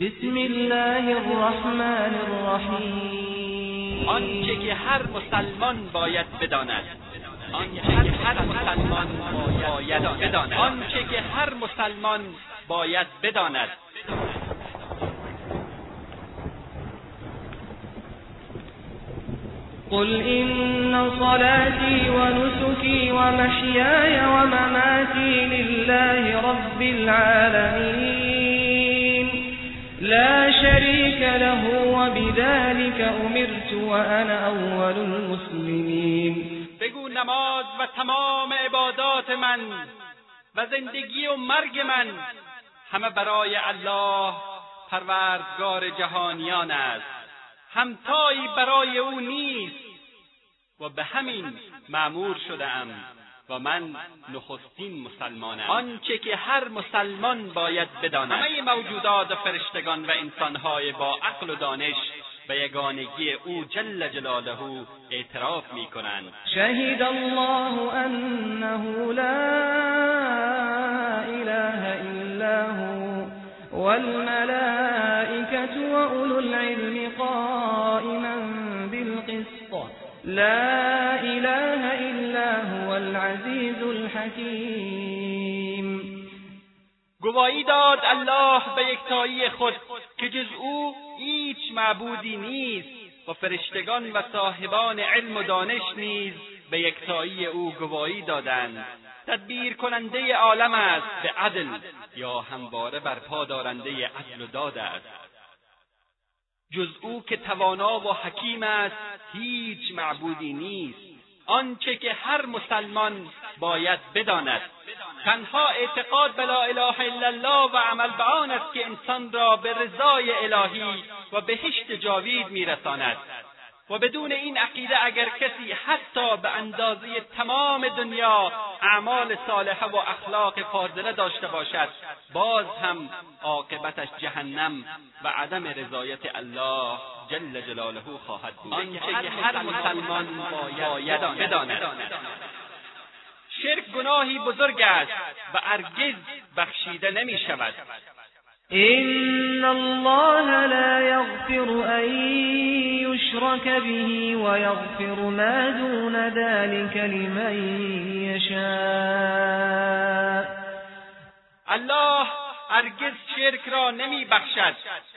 بسم الله الرحمن الرحیم. آنچه که هر مسلمان باید بداند. آنچه که هر مسلمان باید بداند. آنچه که هر مسلمان باید بداند. قل إن صلاتي ونسكي ومحياي ومماتي لله رب العالمين. لا شريك له وبذلك أمرت وأنا أول المسلمين. بگو نماز و تمام عبادات من و زندگی و مرگ من همه برای الله پروردگار جهانیان است. همتایی برای او نیست و به همین معمور شدهام. و من نخستین مسلمانم. آنچه که هر مسلمان باید بداند. همه موجودات و فرشتگان و انسانهای با عقل و دانش به یگانگی او جل جلاله اعتراف می کنند شهد الله انه لا اله الا هو والملائكة وأولو العلم قائما بالقسط. لا إله العزيز الحكيم. گواهی داد الله به یکتایی خود که جز او هیچ معبودی نیست و فرشتگان و صاحبان علم و دانش نیز به یکتایی او گواهی دادند. تدبیر کننده عالم است به عدل یا همواره برپا دارنده عدل و داد است. جز او که توانا و حکیم است هیچ معبودی نیست. آنچه که هر مسلمان باید بداند. تنها اعتقاد به لا اله الا الله و عمل به آن است که انسان را به رضای الهی و بهشت جاوید میرساند. و بدون این عقیده اگر کسی حتی به اندازه تمام دنیا اعمال صالحه و اخلاق فاضله داشته باشد باز هم عاقبتش جهنم و عدم رضایت الله جل جلاله خواهد بود. آنچه که هر مسلمان باید بداند. شرک گناهی بزرگ است و هرگز بخشیده نمی شود إن الله لا يغفر أن يشرك به ويغفر ما دون ذلك لمن يشاء. الله هرگز شرک را نمی بخشد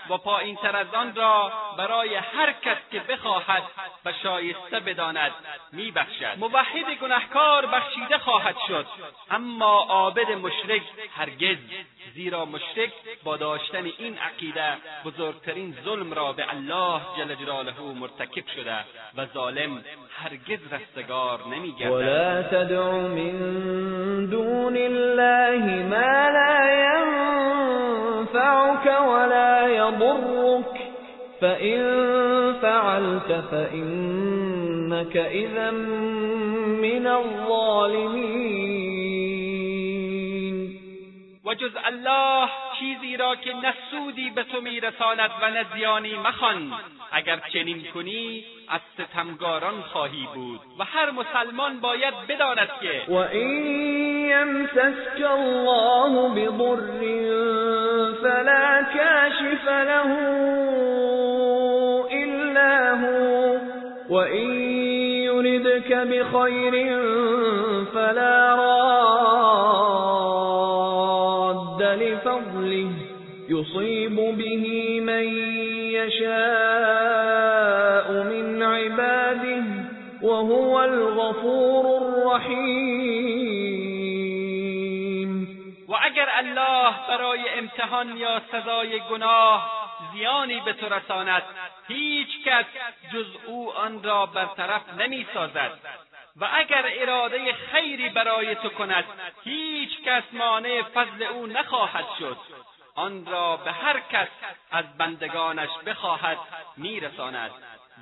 و پایین تر از آن را برای هر کس که بخواهد و شایسته بداند می بخشد موحد گنهکار بخشیده خواهد شد. اما عابد مشرک هرگز زیرا مشرک با داشتن این عقیده بزرگترین ظلم را به الله جل جلاله مرتکب شده و ظالم هرگز رستگار نمیگردد. ولا تدع من دون الله ما لا ينفعك ولا يضرك فإن فعلت فإنك إذا من الظالمين و جز الله چیزی را که نه سودی به تو میرساند و نه زیانی مخوان. اگر چنین کنی از ستمگاران خواهی بود و هر مسلمان باید بداند که و این یمسسک الله بضر فلا کاشف له الا هو. و این یردك بخیر فلا راد يصيب به من يشاء من عباده وهو الغفور الرحیم و الله برای امتحان یا سزای گناه زیانی به تو رساند هیچ کس جز او آن را برطرف نمی سازد و اگر اراده خیری برای تو کند هیچ کس مانع فضل او نخواهد شد. آن را به هر کس از بندگانش بخواهد میرساند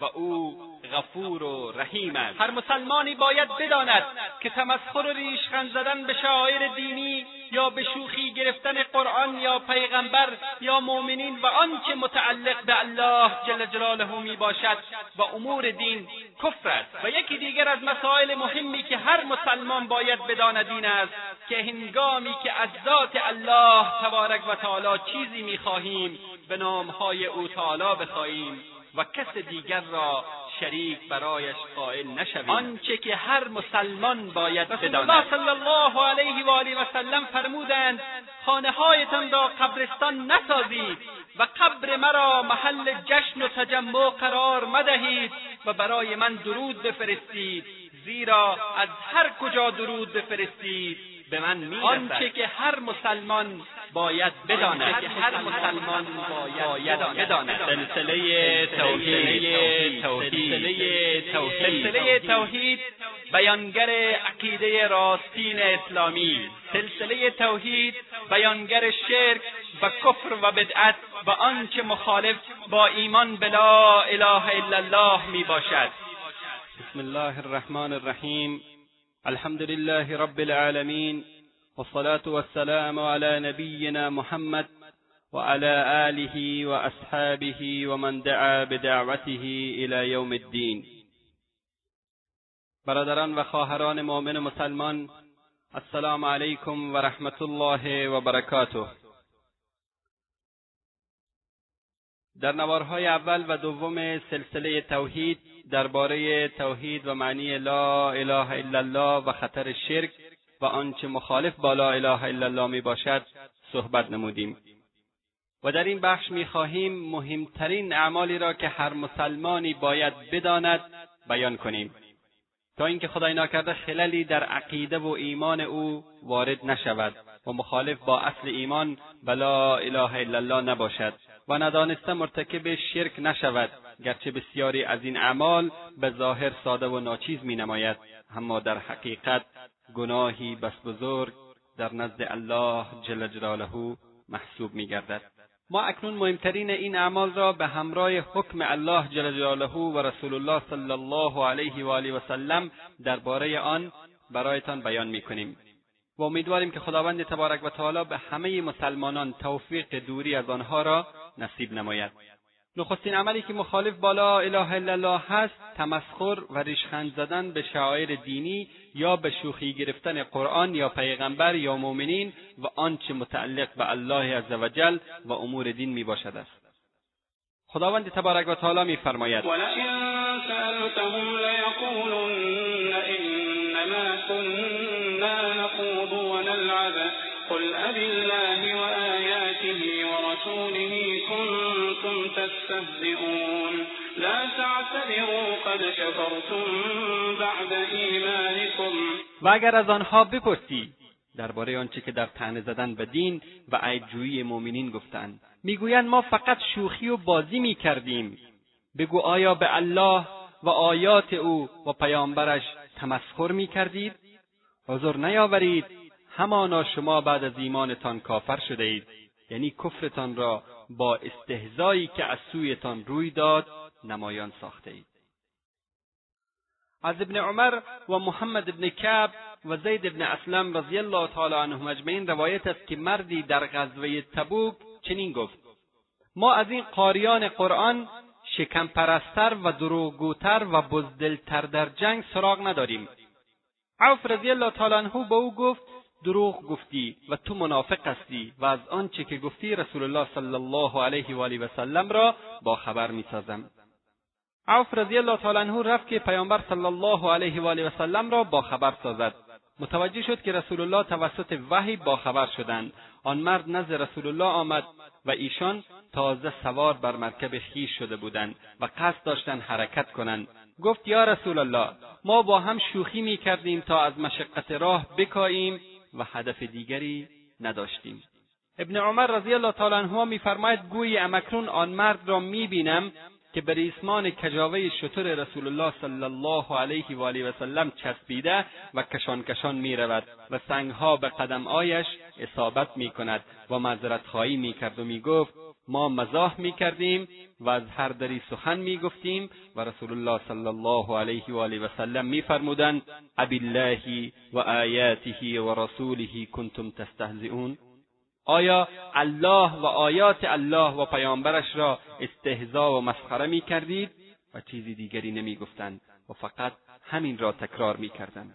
و او غفور و رحیم است. هر مسلمانی باید بداند که تمسخر و ریشخند زدن به شاعر دینی یا به شوخی گرفتن قرآن یا پیغمبر یا مؤمنین و آنچه متعلق به الله جل جلاله می باشد و امور دین کفر است. و یکی دیگر از مسائل مهمی که هر مسلمان باید بداند این است که هنگامی که از ذات الله تبارک و تعالی چیزی می‌خواهیم به نامهای او تعالی بخواهیم و کس دیگر را شریک برایش قائل نشویم. آنچه که هر مسلمان باید بداند. الله صلی الله علیه و آله و سلم فرمودند خانه هایتان را قبرستان نسازید و قبر مرا محل جشن و تجمع قرار مدهید و برای من درود بفرستید زیرا از هر کجا درود بفرستید به من می‌رسد. آنچه که هر مسلمان باید بداند. که هر مسلمان باید بداند. سلسله توحید. سلسله توحید. سلسله توحید. بیانگر عقیده راستین اسلامی. سلسله توحید بیانگر شرک و کفر و بدعت و آنچه مخالف با ایمان به لا اله الا الله می باشد. بسم الله الرحمن الرحیم. الحمد لله رب العالمین. والصلاة والسلام على نبينا محمد وعلى آله وأصحابه ومن دعا بدعوته إلى يوم الدين. برادران و خواهران مؤمن مسلمان السلام علیکم و رحمت الله و برکاته. در نوارهای اول و دوم سلسله توحید درباره توحید و معنی لا اله الا الله و خطر شرک و آنچه مخالف با لا اله الا الله می باشد صحبت نمودیم. و در این بخش می‌خواهیم مهمترین اعمالی را که هر مسلمانی باید بداند بیان کنیم. تا اینکه خدای ناکرده خللی در عقیده و ایمان او وارد نشود و مخالف با اصل ایمان و لا اله الا الله نباشد و ندانسته مرتکب شرک نشود گرچه بسیاری از این اعمال به ظاهر ساده و ناچیز می نماید اما در حقیقت گناهی بس بزرگ در نزد الله جل جلاله محسوب می گردد. ما اکنون مهمترین این اعمال را به همراه حکم الله جل جلاله و رسول الله صلی الله علیه و آله و سلم درباره آن برایتان بیان می کنیم. و امیدواریم که خداوند تبارک و تعالی به همه مسلمانان توفیق دوری از آنها را نصیب نماید. نخستین عملی که مخالف با لا اله الا الله هست تمسخر و ریشخند زدن به شعایر دینی یا به شوخی گرفتن قرآن یا پیغمبر یا مؤمنین و آنچه متعلق به الله عزوجل و امور دین می باشد است. خداوند تبارک و تعالی میفرماید ولئن قل أبالله وآياته ورسوله كنتم تستهزئون. لا تعتذروا قد شكرتم بعد ایمانكم و اگر از آنها بپرسی درباره آنچه که در تنه زدن به دین و عیبجویی مؤمنین گفتند می‌گویند ما فقط شوخی و بازی می‌کردیم. بگو آیا به الله و آیات او و پیامبرش تمسخر می‌کردید؟ حضور نیاورید همانا شما بعد از ایمانتان کافر شده یعنی کفرتان را با استهزایی که از سویتان روی داد نمایان ساخته اید از ابن عمر و محمد ابن کعب و زید ابن اسلم رضی الله تعالی عنهم اجمعین روایت است که مردی در غزوه تبوک چنین گفت. ما از این قاریان قرآن شکم پرستر و دروغگوتر و بزدلتر در جنگ سراغ نداریم. عوف رضی الله تعالی عنه به او گفت دروغ گفتی و تو منافق هستی و از آنچه که گفتی رسول الله صلی الله علیه و آله و سلم را با خبر می‌سازم. عوف رضی الله تعالی عنه رفت که پیامبر صلی الله علیه و آله و سلم را با خبر سازد. متوجه شد که رسول الله توسط وحی با خبر شدند. آن مرد نزد رسول الله آمد و ایشان تازه سوار بر مرکب خیش شده بودند و قصد داشتند حرکت کنند. گفت یا رسول الله ما با هم شوخی می کردیم تا از مشقت راه بکاییم و هدف دیگری نداشتیم. ابن عمر رضی الله تعالی عنهما میفرماید گویی امکنون آن مرد را می‌بینم که به ریسمان کجاوه شتر رسول الله صلی الله علیه و آله و سلم چسبیده و کشان کشان می‌رود و سنگها به قدم آیش اصابت می‌کند و معذرت خواهی می‌کرد و می‌گفت ما مزاح می‌کردیم و از هر دری سخن می‌گفتیم و رسول الله صلی الله علیه و آله و سلم میفرمودند ابالله و آیاته و رسوله کنتم تستهزئون؟ آیا الله و آیات الله و پیامبرش را استهزا و مسخره می کردید و چیزی دیگری نمی گفتند و فقط همین را تکرار می کردند.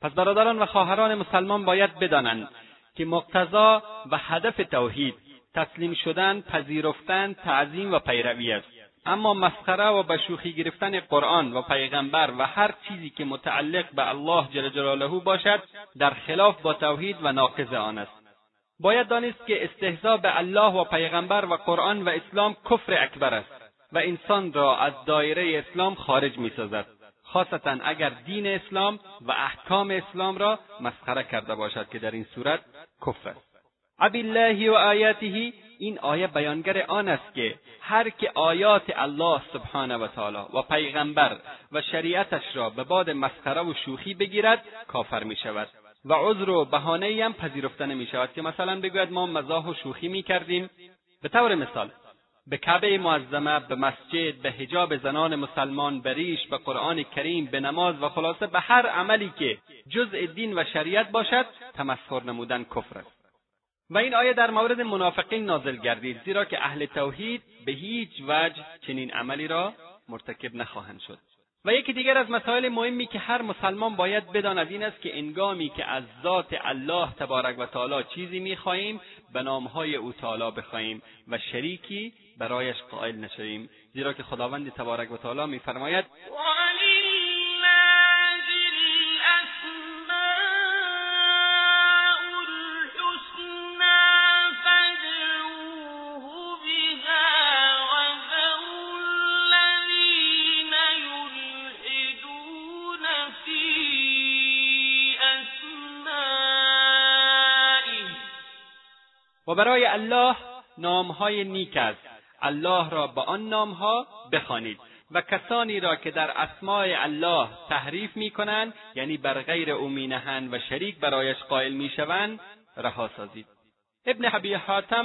پس برادران و خواهران مسلمان باید بدانند که مقتضا و هدف توحید تسلیم شدن پذیرفتن تعظیم و پیروی است اما مسخره و به شوخی گرفتن قرآن و پیغمبر و هر چیزی که متعلق به الله جل جلاله باشد در خلاف با توحید و ناقض آن است. باید دانست که استهزا به الله و پیغمبر و قرآن و اسلام کفر اکبر است و انسان را از دایره اسلام خارج می‌سازد. خاصتا اگر دین اسلام و احکام اسلام را مسخره کرده باشد که در این صورت کفر است. الله و آیاته این آیه بیانگر آن است که هر که آیات الله سبحانه و تعالی و پیغمبر و شریعتش را به باد مسخره و شوخی بگیرد کافر می شود. و عذر و بهانه هم پذیرفته نمی شود که مثلا بگوید ما مزاح و شوخی می کردیم. به طور مثال به کعبه معظمه به مسجد به حجاب زنان مسلمان به ریش به قرآن کریم به نماز و خلاصه به هر عملی که جزء دین و شریعت باشد تمسخر نمودن کفر است. و این آیه در مورد منافقین نازل گردید زیرا که اهل توحید به هیچ وجه چنین عملی را مرتکب نخواهند شد. و یکی دیگر از مسائل مهمی که هر مسلمان باید بداند این است که انگامی که از ذات الله تبارک و تعالی چیزی می‌خواهیم به نامهای او تعالی بخواهیم و شریکی برایش قائل نشویم. زیرا که خداوند تبارک و تعالی میفرماید برای الله نامهای نیک است. الله را به آن نامها بخوانید. و کسانی را که در اسماع الله تحریف می‌کنند یعنی بر غیر او مینهند و شریک برایش قائل می‌شوند رها سازید. ابن حبی حاتم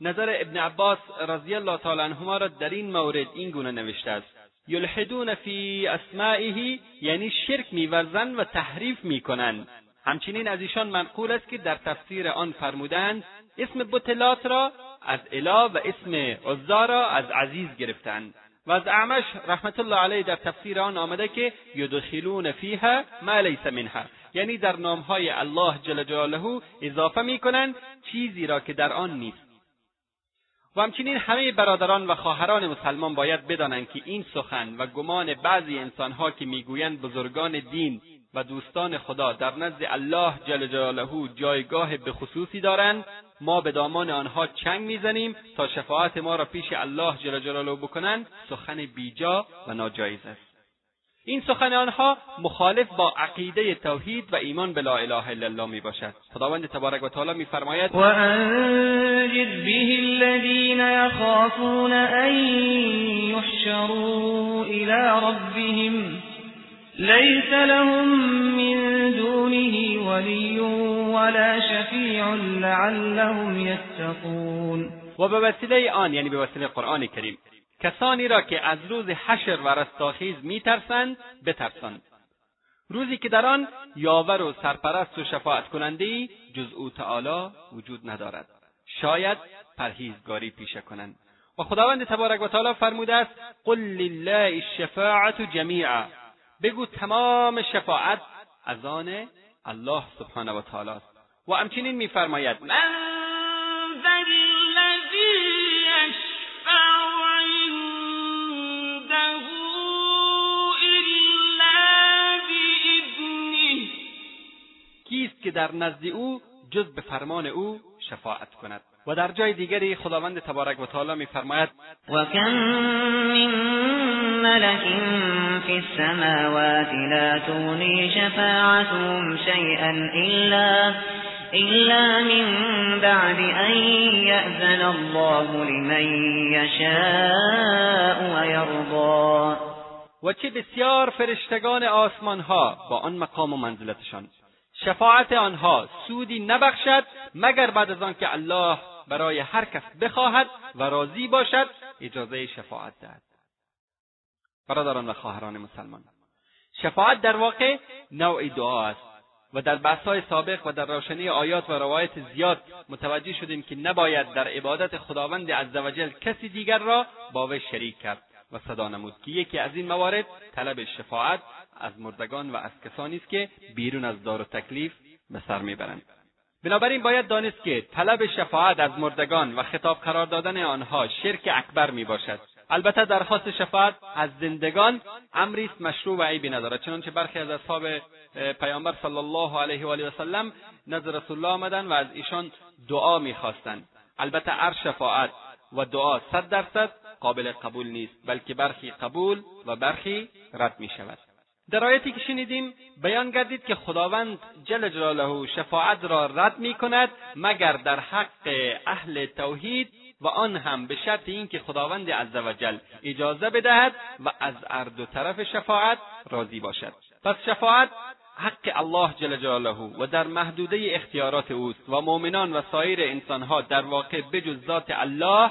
نظر ابن عباس رضی الله تعالی عنهما را در این مورد این گونه نوشته است. یلحدون فی اسمائه یعنی شرک میورزند و تحریف می‌کنند. همچنین از ایشان منقول است که در تفسیر آن فرمودند اسم بتلات را از اله و اسم عزا را از عزیز گرفتند و از اعمش رحمت الله علیه در تفسیر آن آمده که یدخلون فیها ما لیس منها. یعنی در نامهای الله جل جلاله اضافه می‌کنند چیزی را که در آن نیست. و همچنین همه برادران و خواهران مسلمان باید بدانند که این سخن و گمان بعضی انسانها که می‌گویند بزرگان دین و دوستان خدا در نزد الله جل جلاله جایگاه به خصوصی دارند. ما به دامان آنها چنگ می‌زنیم تا شفاعت ما را پیش الله جل جلاله بکنند. سخن بیجا و ناجایز است. این سخن آنها مخالف با عقیده توحید و ایمان به لا اله الا الله می باشد خداوند تبارک و تعالی میفرماید و انجد به الذین یخافون ان یحشروا الى ربهم ليس لهم من دونه ولي ولا شفیع لعلهم یتقون و به آن یعنی به وسیله قرآن کریم کسانی را که از روز حشر و رستاخیز میترسند بترسند. روزی که در آن یاور و سرپرست و شفاعت کننده جز او تعالی وجود ندارد. شاید پرهیزگاری پیشه کنند. و خداوند تبارک و تعالی فرموده است قل لله الشفاعت جمیعا. بگو تمام شفاعت از آن الله سبحانه و تعالی است. و همچنین میفرماید من کیست که در نزد او جز به فرمان او شفاعت کند؟ و در جای دیگری خداوند تبارک و تعالی میفرماید و کم من ملک فی السماوات لا تغنی شفاعتهم شیئا الا إلا من بعد أن يأذن الله لمن يشاء ويرضى. و چه بسیار فرشتگان آسمان ها با آن مقام و منزلتشان. شفاعت آنها سودی نبخشد مگر بعد از آنکه الله برای هر کس بخواهد و راضی باشد اجازه شفاعت دهد. برادران و خواهران مسلمان شفاعت در واقع نوع دعا است و در بحثهای سابق و در روشنی آیات و روایت زیاد متوجه شدیم که نباید در عبادت خداوند عزوجل کسی دیگر را با وی شریک کرد و صدا نمود که یکی از این موارد طلب شفاعت از مردگان و از کسانی است که بیرون از دار و تکلیف به سر می‌برند. بنابراین باید دانست که طلب شفاعت از مردگان و خطاب قرار دادن آنها شرک اکبر می باشد البته درخواست شفاعت از زندگان امری است مشروع و عیبی ندارد. چنانچه برخی از اصحاب پیامبر صلی الله علیه و آله و سلم نزد رسول الله آمدند و از ایشان دعا می‌خواستند. البته هر شفاعت و دعا صد درصد قابل قبول نیست بلکه برخی قبول و برخی رد می شود در آیتی که شنیدیم بیان گردید که خداوند جل جلاله شفاعت را رد می کند مگر در حق اهل توحید و آن هم به شرط اینکه خداوند عزوجل اجازه بدهد و از هر دو طرف شفاعت راضی باشد. پس شفاعت حق الله جل جلاله و در محدوده اختیارات اوست و مؤمنان و سایر انسانها در واقع بجز ذات الله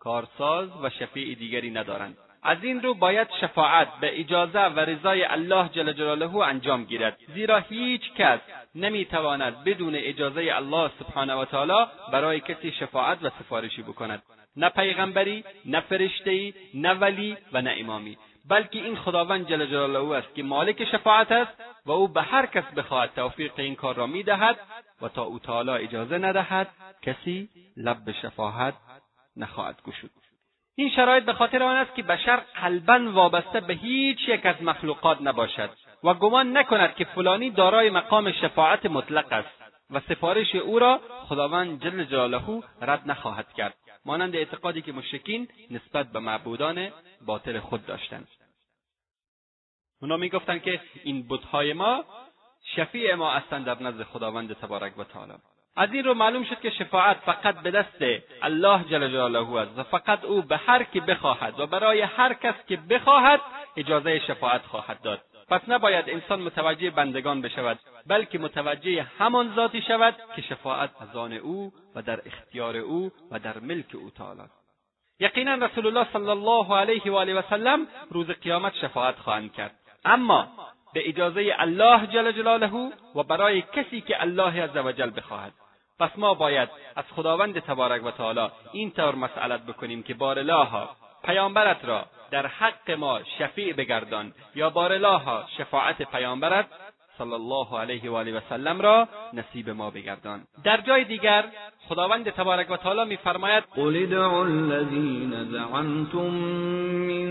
کارساز و شفیع دیگری ندارند. از این رو باید شفاعت به اجازه و رضای الله جل جلاله انجام گیرد. زیرا هیچ کس نمی‌تواند بدون اجازه الله سبحانه و تعالی برای کسی شفاعت و سفارشی بکند. نه پیغمبری نه فرشتهای نه ولی و نه امامی. بلکه این خداوند جل جلاله است که مالک شفاعت است و او به هر کس بخواهد توفیق این کار را می‌دهد و تا او تعالی اجازه ندهد کسی لب به شفاعت نخواهد گشود. این شرایط به خاطر آن است که بشر قلبا وابسته به هیچ یک از مخلوقات نباشد و گمان نکند که فلانی دارای مقام شفاعت مطلق است و سفارش او را خداوند جل جلاله رد نخواهد کرد مانند اعتقادی که مشرکین نسبت به معبودان باطل خود داشتند. اونا می‌گفتند که این بتهای ما شفیع ما هستند در نزد خداوند تبارک و تعالی. از این رو معلوم شد که شفاعت فقط به دست الله جل جلاله است و فقط او به هر کی بخواهد و برای هر کس که بخواهد اجازه شفاعت خواهد داد. پس نباید انسان متوجه بندگان بشود بلکه متوجه همان ذاتی شود که شفاعت از آن او و در اختیار او و در ملک او تعالی است. یقینا رسول الله صلی الله علیه و آله و سلم روز قیامت شفاعت خواهند کرد. اما به اجازه الله جل جلاله و برای کسی که الله عزوجل بخواهد. پس ما باید از خداوند تبارک و تعالی این طور مسئلت بکنیم که بارلاها پیامبرت را در حق ما شفیع بگردان یا بارلاها شفاعت پیامبرت صلی الله علیه و آله و سلم را نصیب ما بگردان. در جای دیگر خداوند تبارک و تعالی میفرماید قل ادعوا الذین زعمتم من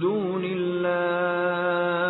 دون الله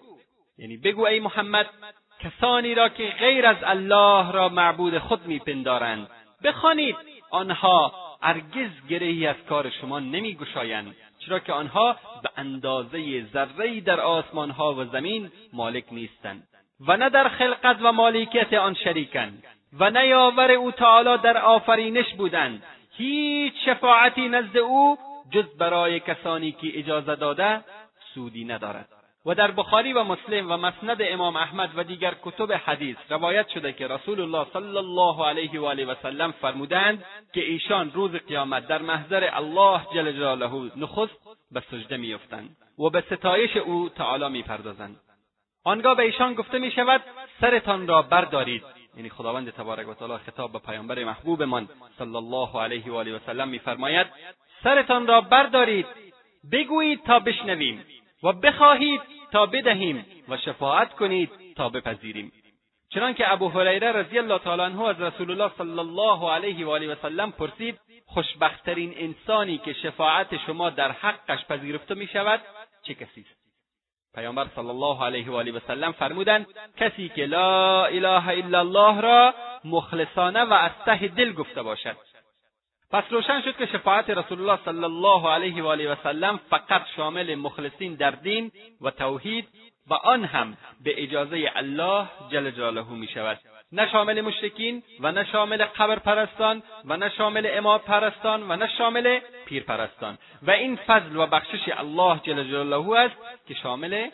یعنی بگو ای محمد کسانی را که غیر از الله را معبود خود میپندارند بخوانید آنها هرگز گرهی از کار شما نمیگشایند چرا که آنها به اندازه ذرهای در آسمانها و زمین مالک نیستند. و نه در خلقت و مالکیت آن شریکند. و نه یاور او تعالی در آفرینش بودند. هیچ شفاعتی نزد او جز برای کسانی که اجازه داده سودی ندارد. و در بخاری و مسلم و مسند امام احمد و دیگر کتب حدیث روایت شده که رسول الله صلی الله علیه و آله و سلم فرمودند که ایشان روز قیامت در محضر الله جل جلاله نخست به سجده میافتند و به ستایش او تعالی می‌پردازند. آنگاه به ایشان گفته می شود سرتان را بردارید. یعنی خداوند تبارک و تعالی خطاب به پیامبر محبوبمان صلی الله علیه و آله و سلم میفرماید سرتان را بردارید. بگویید تا بشنویم. و بخواهید تا بدهیم و شفاعت کنید تا بپذیریم. چنانکه ابو هریره رضی الله تعالی عنه از رسول الله صلی الله علیه و آله و سلم پرسید خوشبختترین انسانی که شفاعت شما در حقش پذیرفته می شود چه کسی است؟ پیامبر صلی الله علیه و آله و سلم فرمودند کسی که لا اله الا الله را مخلصانه و از ته دل گفته باشد. پس روشن شد که شفاعت رسول الله صلی الله علیه و آله و سلم فقط شامل مخلصین در دین و توحید و آن هم به اجازه الله جل جلاله می شود نه شامل مشرکین و نه شامل قبر پرستان و نه شامل امام پرستان و نه شامل پیر پرستان و این فضل و بخشش الله جل جلاله است که شامل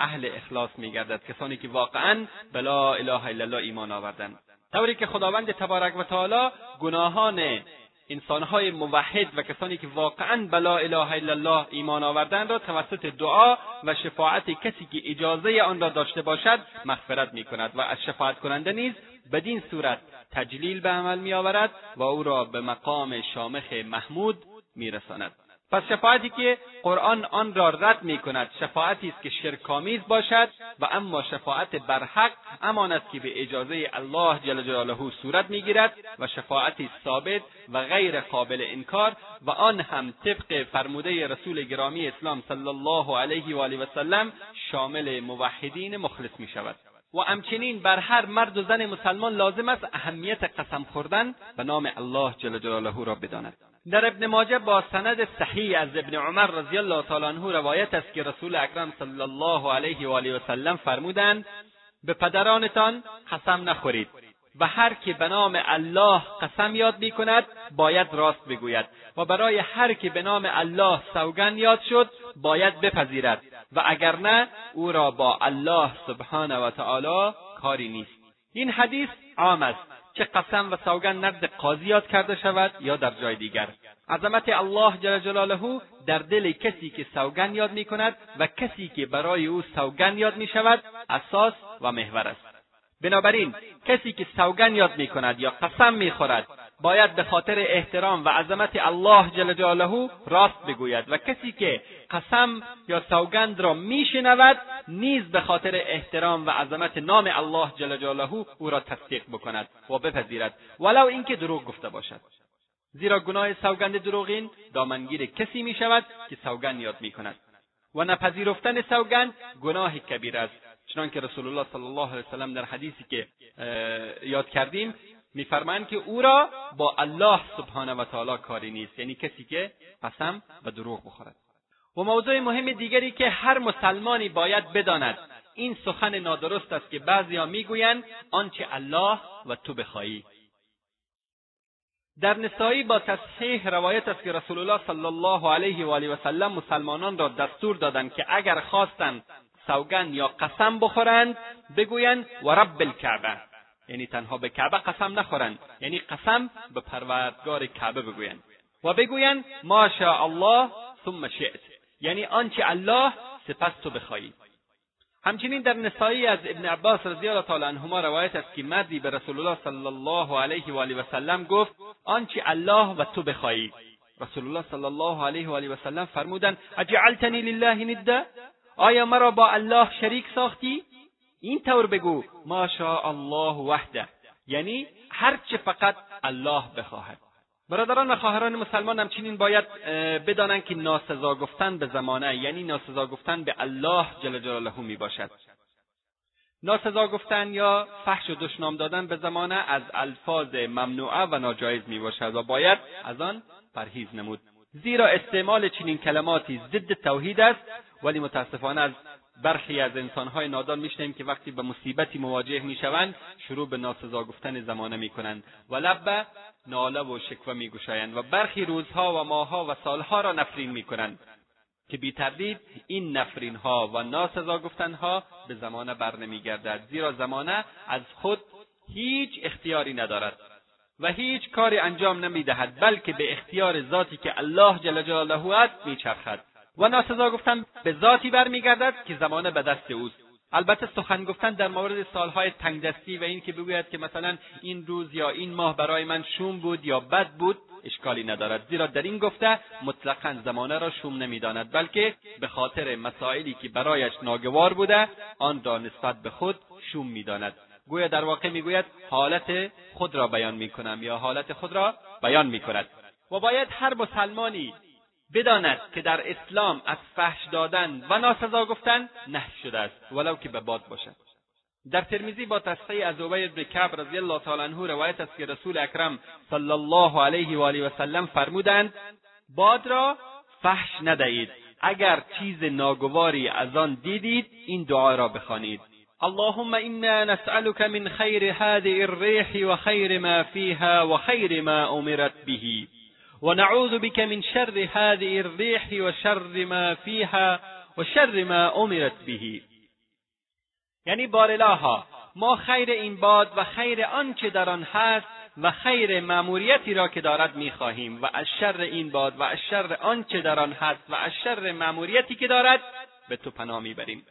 اهل اخلاص میگردد. کسانی که واقعا به لا اله الا الله ایمان آوردند. طوری که خداوند تبارک و تعالی گناهان انسانهای موحد و کسانی که واقعا به لا اله الا الله ایمان آوردند را توسط دعا و شفاعت کسی که اجازه آن را داشته باشد مغفرت می کند و از شفاعت کننده نیز بدین صورت تجلیل به عمل می آورد و او را به مقام شامخ محمود می رساند. پس شفاعتی که قرآن آن را رد می کند شفاعتی است که شرکآمیز باشد و اما شفاعت برحق همان است که به اجازه الله جل جلاله صورت می‌گیرد و شفاعتی ثابت و غیر قابل انکار و آن هم طبق فرموده رسول گرامی اسلام صلی الله علیه و آله و سلم شامل موحدین مخلص می شود و همچنین بر هر مرد و زن مسلمان لازم است اهمیت قسم خوردن به نام الله جل جلاله را بداند. در ابن ماجه با سند صحیح از ابن عمر رضی الله تعالی عنه روایت است که رسول اکرم صلی الله علیه و آله و سلم فرمودند به پدرانتان قسم نخورید و هر که به نام الله قسم یاد می کند باید راست بگوید و برای هر که به نام الله سوگن یاد شد باید بپذیرد و اگر نه او را با الله سبحانه و تعالی کاری نیست. این حدیث عام است. چه قسم و سوگند نزد قاضی یاد کرده شود یا در جای دیگر. عظمت الله جل جلاله در دل کسی که سوگند یاد می کند و کسی که برای او سوگند یاد می شود اساس و محور است. بنابراین کسی که سوگند یاد می کند یا قسم می خورد باید به خاطر احترام و عظمت الله جل جلاله راست بگوید. و کسی که قسم یا سوگند را میشنود نیز به خاطر احترام و عظمت نام الله جل جلاله او را تصدیق بکند و بپذیرد. ولو اینکه دروغ گفته باشد. زیرا گناه سوگند دروغین دامنگیر کسی می شود که سوگند یاد می کند و نپذیرفتن سوگند گناه کبیر است. چنانکه رسول الله صلی الله علیه وسلم در حدیثی که یاد کردیم میفرمایند که او را با الله سبحانه و تعالی کاری نیست. یعنی کسی که قسم و دروغ بخورد. و موضوع مهم دیگری که هر مسلمانی باید بداند این سخن نادرست است که بعضیا می‌گویند آنچه الله و تو بخواهی. در نسایی با تصحیح روایت است که رسول الله صلی الله علیه و آله و سلم مسلمانان را دستور دادند که اگر خواستند سوگند یا قسم بخورند بگویند و رب الکعبه. یعنی تنها به کعبه قسم نخورند یعنی قسم به پروردگار کعبه بگویند و بگویند ما شاء الله ثم شئت. یعنی آنچه الله سپس تو بخواهی. همچنین در نسایی از ابن عباس رضی الله تعالی عنهما روایت است که مردی به رسول الله صلی الله علیه و آله و سلم گفت آنچه الله و تو بخواهی. رسول الله صلی الله علیه و آله و سلم فرمودند اجعلتنی لله ندا آیا مرا با الله شریک ساختی؟ این طور بگو ما الله وحده. یعنی هرچه فقط الله بخواهد. برادران و خواهران مسلمان همچنین باید بدانند که ناسزا گفتن به زمانه یعنی ناسزا گفتن به الله جل جلاله می باشد ناسزا گفتن یا فحش و دشنام دادن به زمانه از الفاظ ممنوعه و ناجایز می باشد و باید از آن پرهیز نمود. زیرا استعمال چنین کلماتی ضد توحید است ولی متاسفانه از برخی از انسانهای نادان میشنویم که وقتی به مصیبتی مواجه می‌شوند شروع به ناسزا گفتن زمانه می‌کنند و لب ناله و شکوه میگشایند و برخی روزها و ماهها و سالها را نفرین می‌کنند که بی تردید این نفرینها و ناسزا گفتنها به زمانه بر نمیگردد زیرا زمانه از خود هیچ اختیاری ندارد و هیچ کاری انجام نمی‌دهد بلکه به اختیار ذاتی که الله جل جلاله است میچرخد. و ناسزا گفتن به ذاتی برمیگردد که زمانه به دست اوست. البته سخن گفتن در مورد سالهای تنگدستی و اینکه بگوید که مثلا این روز یا این ماه برای من شوم بود یا بد بود اشکالی ندارد. زیرا در این گفته مطلقا زمانه را شوم نمی‌داند بلکه به خاطر مسائلی که برایش ناگوار بوده آن را نسبت به خود شوم می‌داند. گویا در واقع می‌گوید حالت خود را بیان می‌کنم یا حالت خود را بیان می‌کند. و باید هر مسلمانی بداند که در اسلام از فحش دادن و ناسزا گفتن نه شده است ولو که به باد باشد. در ترمیزی با تصحیح از عبید بن کعب رضی الله تعالی عنه روایت است که رسول اکرم صلی الله علیه و آله و سلم فرمودند باد را فحش ندهید. اگر چیز ناگواری از آن دیدید این دعا را بخوانید. اللهم انا نسألك من خیر هذه الريح وخير ما فيها وخير ما امرت به. ونعوذ بك من شر هذه الريح وشر ما فيها وشر ما امرت به. یعنی بارلاها ما خیر این باد و خیر آنچه در آن هست و خیر مأموریتی را که دارد می‌خواهیم. و از شر این باد و از شر آنچه در آن هست و از شر مأموریتی که دارد به تو پناه می‌بریم.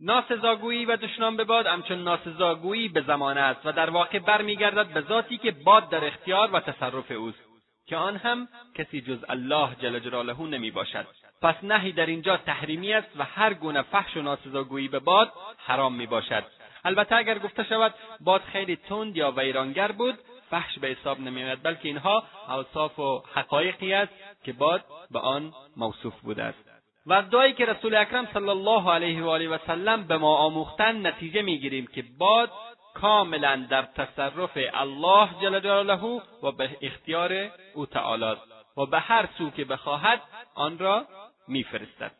ناسزاگویی و دشنام به باد همچون ناسزاگویی به زمانه است و در واقع برمیگردد به ذاتی که باد در اختیار و تصرف اوست. که آن هم کسی جز الله جل جلاله نمی باشد. پس نهی در اینجا تحریمی است و هر گونه فحش و ناسزاگویی به باد حرام می باشد. البته اگر گفته شود باد خیلی تند یا ویرانگر بود فحش به حساب نمیآید بلکه اینها اوصاف و حقایقی است که باد به آن موصوف بوده است. و از دعایی که رسول اکرم صلی الله علیه و آله و سلم به ما آموختن نتیجه می‌گیریم که باد کاملا در تصرف الله جل جلاله و به اختیار او تعالی و به هر سو که بخواهد آن را میفرستد.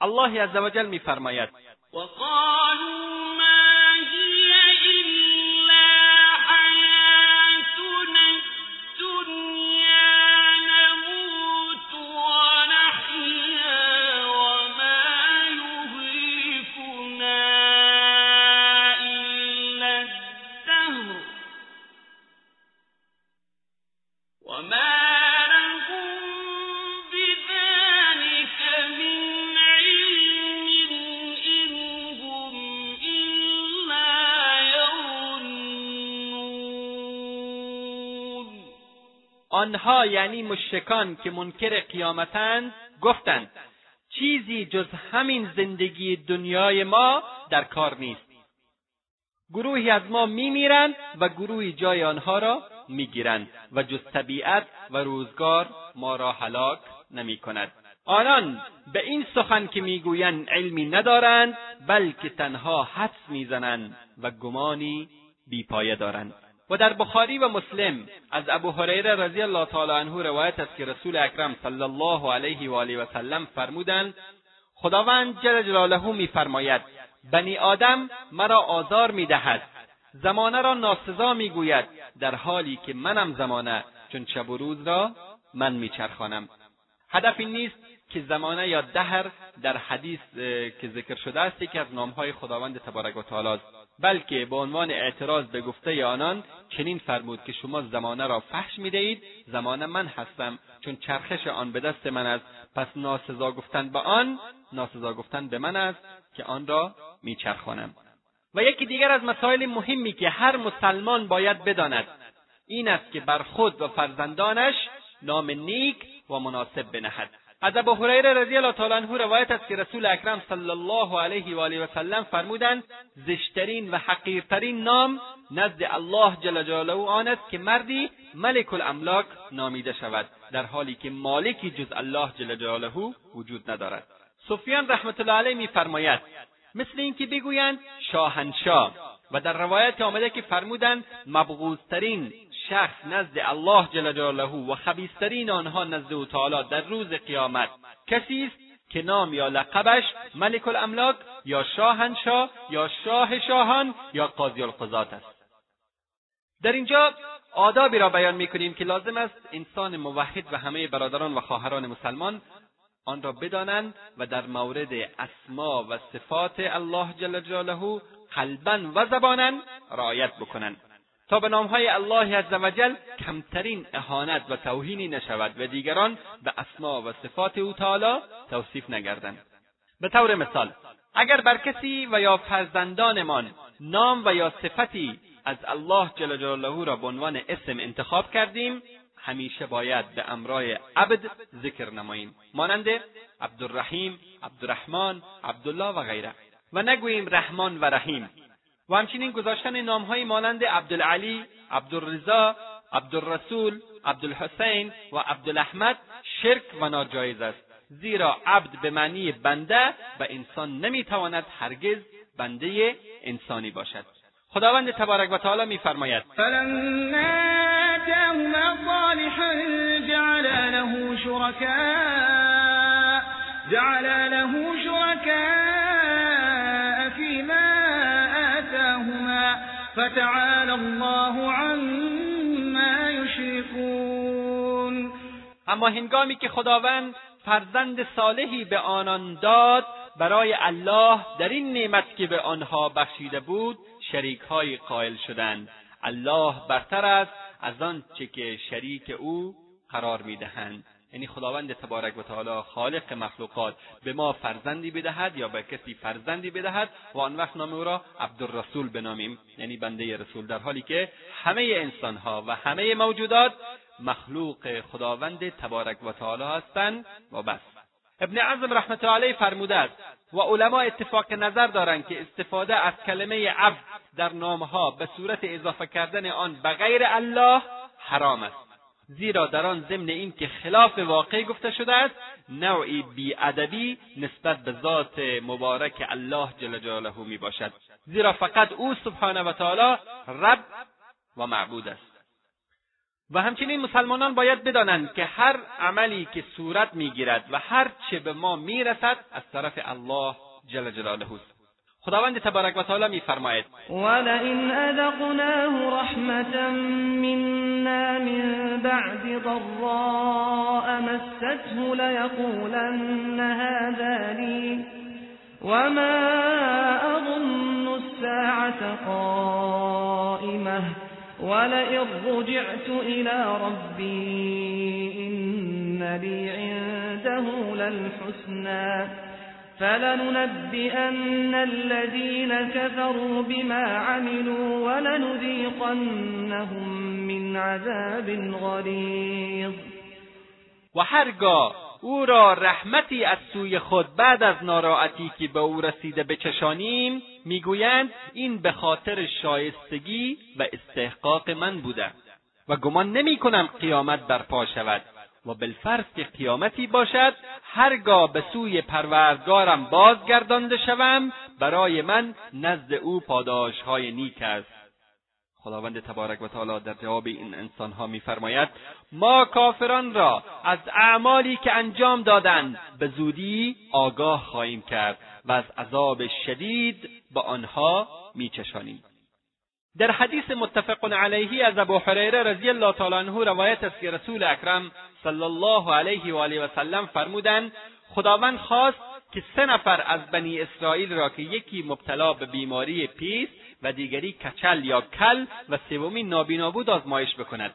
الله عزوجل میفرماید. وقالوا آنها یعنی مشرکان که منکر قیامتند گفتند چیزی جز همین زندگی دنیای ما در کار نیست. گروهی از ما میمیرند و گروهی جای آنها را می‌گیرند و جز طبیعت و روزگار ما را هلاک نمی کند. آنان به این سخن که می‌گویند علمی ندارند بلکه تنها حدس می‌زنند و گمانی بیپایه دارند و در بخاری و مسلم از ابو هریره رضی الله تعالی عنه روایت است که رسول اکرم صلی الله علیه و آله و سلم فرمودند خداوند جل جلاله میفرماید بنی آدم مرا آزار می‌دهد زمانه را ناسزا می‌گوید در حالی که منم زمانه چون شب و روز را من میچرخانم. هدف این نیست که زمانه یا دهر در حدیث که ذکر شده است یکی از نامهای خداوند تبارک و تعالی است. بلکه به عنوان اعتراض به گفته آنان چنین فرمود که شما زمانه را فحش می‌دهید زمانه من هستم چون چرخش آن به دست من است. پس ناسزا گفتن به آن ناسزا گفتن به من است که آن را میچرخانم. و یکی دیگر از مسائل مهمی که هر مسلمان باید بداند این است که بر خود و فرزندانش نام نیک و مناسب بنهد. از ابو هریره رضی الله تعالی عنه روایت است که رسول اکرم صلی الله علیه و آله و سلم فرمودند زشترین و حقیرترین نام نزد الله جل جلاله آن است که مردی ملک الاملاک نامیده شود در حالی که مالکی جز الله جل جلاله وجود ندارد. سفیان رحمت الله علیه میفرماید مثل اینکه بگویند شاهنشاه. و در روایت آمده که فرمودند مبغوضترین شخص نزد الله جل جلاله و خبیسترین آنها نزد او تعالی در روز قیامت. کسی است که نام یا لقبش ملک الاملاک یا شاهنشاه یا شاه شاهان یا قاضی القضات است. در اینجا آدابی را بیان می‌کنیم که لازم است انسان موحد و همه برادران و خواهران مسلمان آن را بدانند و در مورد اسما و صفات الله جل جلاله قلبا و زبانا رعایت بکنند. تا به نامهای الله عزوجل کمترین اهانت و توهینی نشود و دیگران به اسما و صفات او تعالی توصیف نگردند. به طور مثال اگر بر کسی و یا فرزندانمان نام و یا صفتی از الله جل جلاله را به عنوان اسم انتخاب کردیم همیشه باید به امرای عبد ذکر نماییم. مانند عبدالرحیم عبدالرحمن عبدالله و غیره. و نگوییم رحمان و رحیم. و همچنین گذاشتن نامهایی مانند عبدالعلی عبدالرضا عبدالرسول عبدالحسین و عبدالاحمد شرک و ناجایز است. زیرا عبد به معنی بنده و انسان نمی‌تواند هرگز بنده انسانی باشد. خداوند تبارک و تعالی میفرماید فلما صالحا جعل له شركاء جعل له شركاء فيما آتاهما فتعالى الله عما يشركون. اما هنگامی که خداوند فرزند صالحی به آنان داد برای الله در این نعمت که به آنها بخشیده بود شریکهایی قائل شدند. الله برتر است از آنچه که شریک او قرار می‌دهند. یعنی خداوند تبارک و تعالی خالق مخلوقات به ما فرزندی بدهد یا به کسی فرزندی بدهد و آن وقت نام او را عبدالرسول بنامیم. یعنی بنده رسول. در حالی که همه انسانها و همه موجودات مخلوق خداوند تبارک و تعالی هستند و بس. ابن عزم رحمت علیه فرموده است و علما اتفاق نظر دارند که استفاده از کلمه عبد در نامها به صورت اضافه کردن آن به غیر الله حرام است. زیرا در آن ضمن این که خلاف واقع گفته شده است نوعی بیادبی نسبت به ذات مبارک الله جل جلاله می باشد. زیرا فقط او سبحانه و تعالی رب و معبود است. و همچنین مسلمانان باید بدانند که هر عملی که صورت می‌گیرد و هر چه به ما می‌رسد از طرف الله جل جلاله است. خداوند تبارک و تعالی میفرماید. ولئن اذقناه رحمة منا من بعد ضراء مسته لیقولن هذا لي وما اظن الساعة قائمة. ولئن رجعت إلى ربي إن لي عنده للحسنى فلننبئن الذين كفروا بما عملوا ولنذيقنهم من عذاب غلیظ و هرگاه أو را رحمتی از سوی خود بعد از ناراحتی که به أو رسیده بچشانیم می‌گویند این به خاطر شایستگی و استحقاق من بوده و گمان نمی کنم قیامت برپا شود و بالفرض که قیامتی باشد هرگاه به سوی پروردگارم بازگردانده شوم برای من نزد او پاداشهای نیک است. خداوند تبارک و تعالی در جواب این انسانها میفرماید ما کافران را از اعمالی که انجام دادند به زودی آگاه خواهیم کرد. و از عذاب شدید به آنها میچشانیم. در حدیث متفق علیه از ابو حریره رضی الله تعالی عنه روایت است که رسول اکرم صلی الله علیه و آله و سلم فرمودند خداوند خواست که سه نفر از بنی اسرائیل را که یکی مبتلا به بیماری پیسی و دیگری کچل یا کل و سومی نابینا بود آزمایش بکند.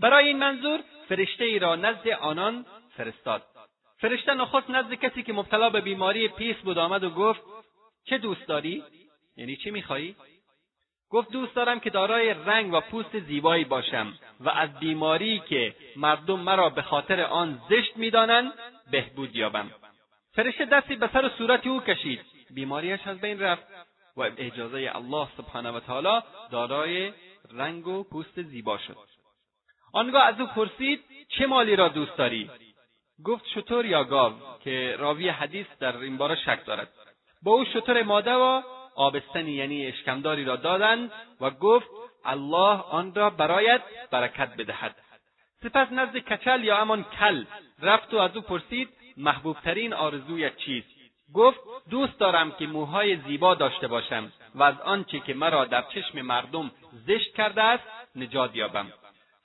برای این منظور فرشته ای را نزد آنان فرستاد. فرشته نخست نزد کسی که مبتلا به بیماری پیسی بود آمد و گفت چه دوست داری؟ یعنی چه می‌خواهی گفت دوست دارم که دارای رنگ و پوست زیبایی باشم و از بیماری که مردم مرا به خاطر آن زشت می‌دانند بهبود یابم. فرشته دستی به سر و صورت او کشید. بیماریش از بین رفت و اجازه الله سبحانه و تعالی دارای رنگ و پوست زیبا شد. آنگاه از او پرسید چه مالی را دوست داری؟ گفت شطور یا گاو که راوی حدیث در این باره شک دارد. با او شطور ماده و آبستنی یعنی اشکمداری را دادند و گفت الله آن را برایت برکت بدهد. سپس نزد کچل یا همان کل رفت و از او پرسید محبوبترین آرزویت چیست؟ گفت دوست دارم که موهای زیبا داشته باشم و از آنچه که مرا در چشم مردم زشت کرده است نجات یابم.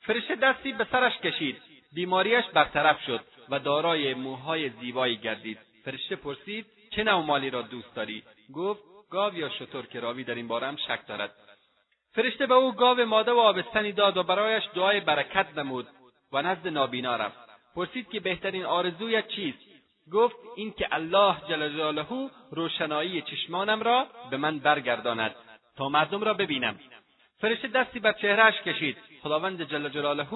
فرشته دستی به سرش کشید. بیماریش برطرف شد. و دارای موهای زیبایی گردید. فرشته پرسید چه نوع مالی را دوست داری؟ گفت گاو یا شتر که راوی در این باره هم شک دارد. فرشته به او گاو ماده و آبستنی داد و برایش دعای برکت نمود و نزد نابینا رفت. پرسید که بهترین آرزویت چیست؟ گفت اینکه الله جل جلاله روشنایی چشمانم را به من برگرداند تا مردم را ببینم. فرشته دستی بر چهرهش کشید. خداوند جل جلاله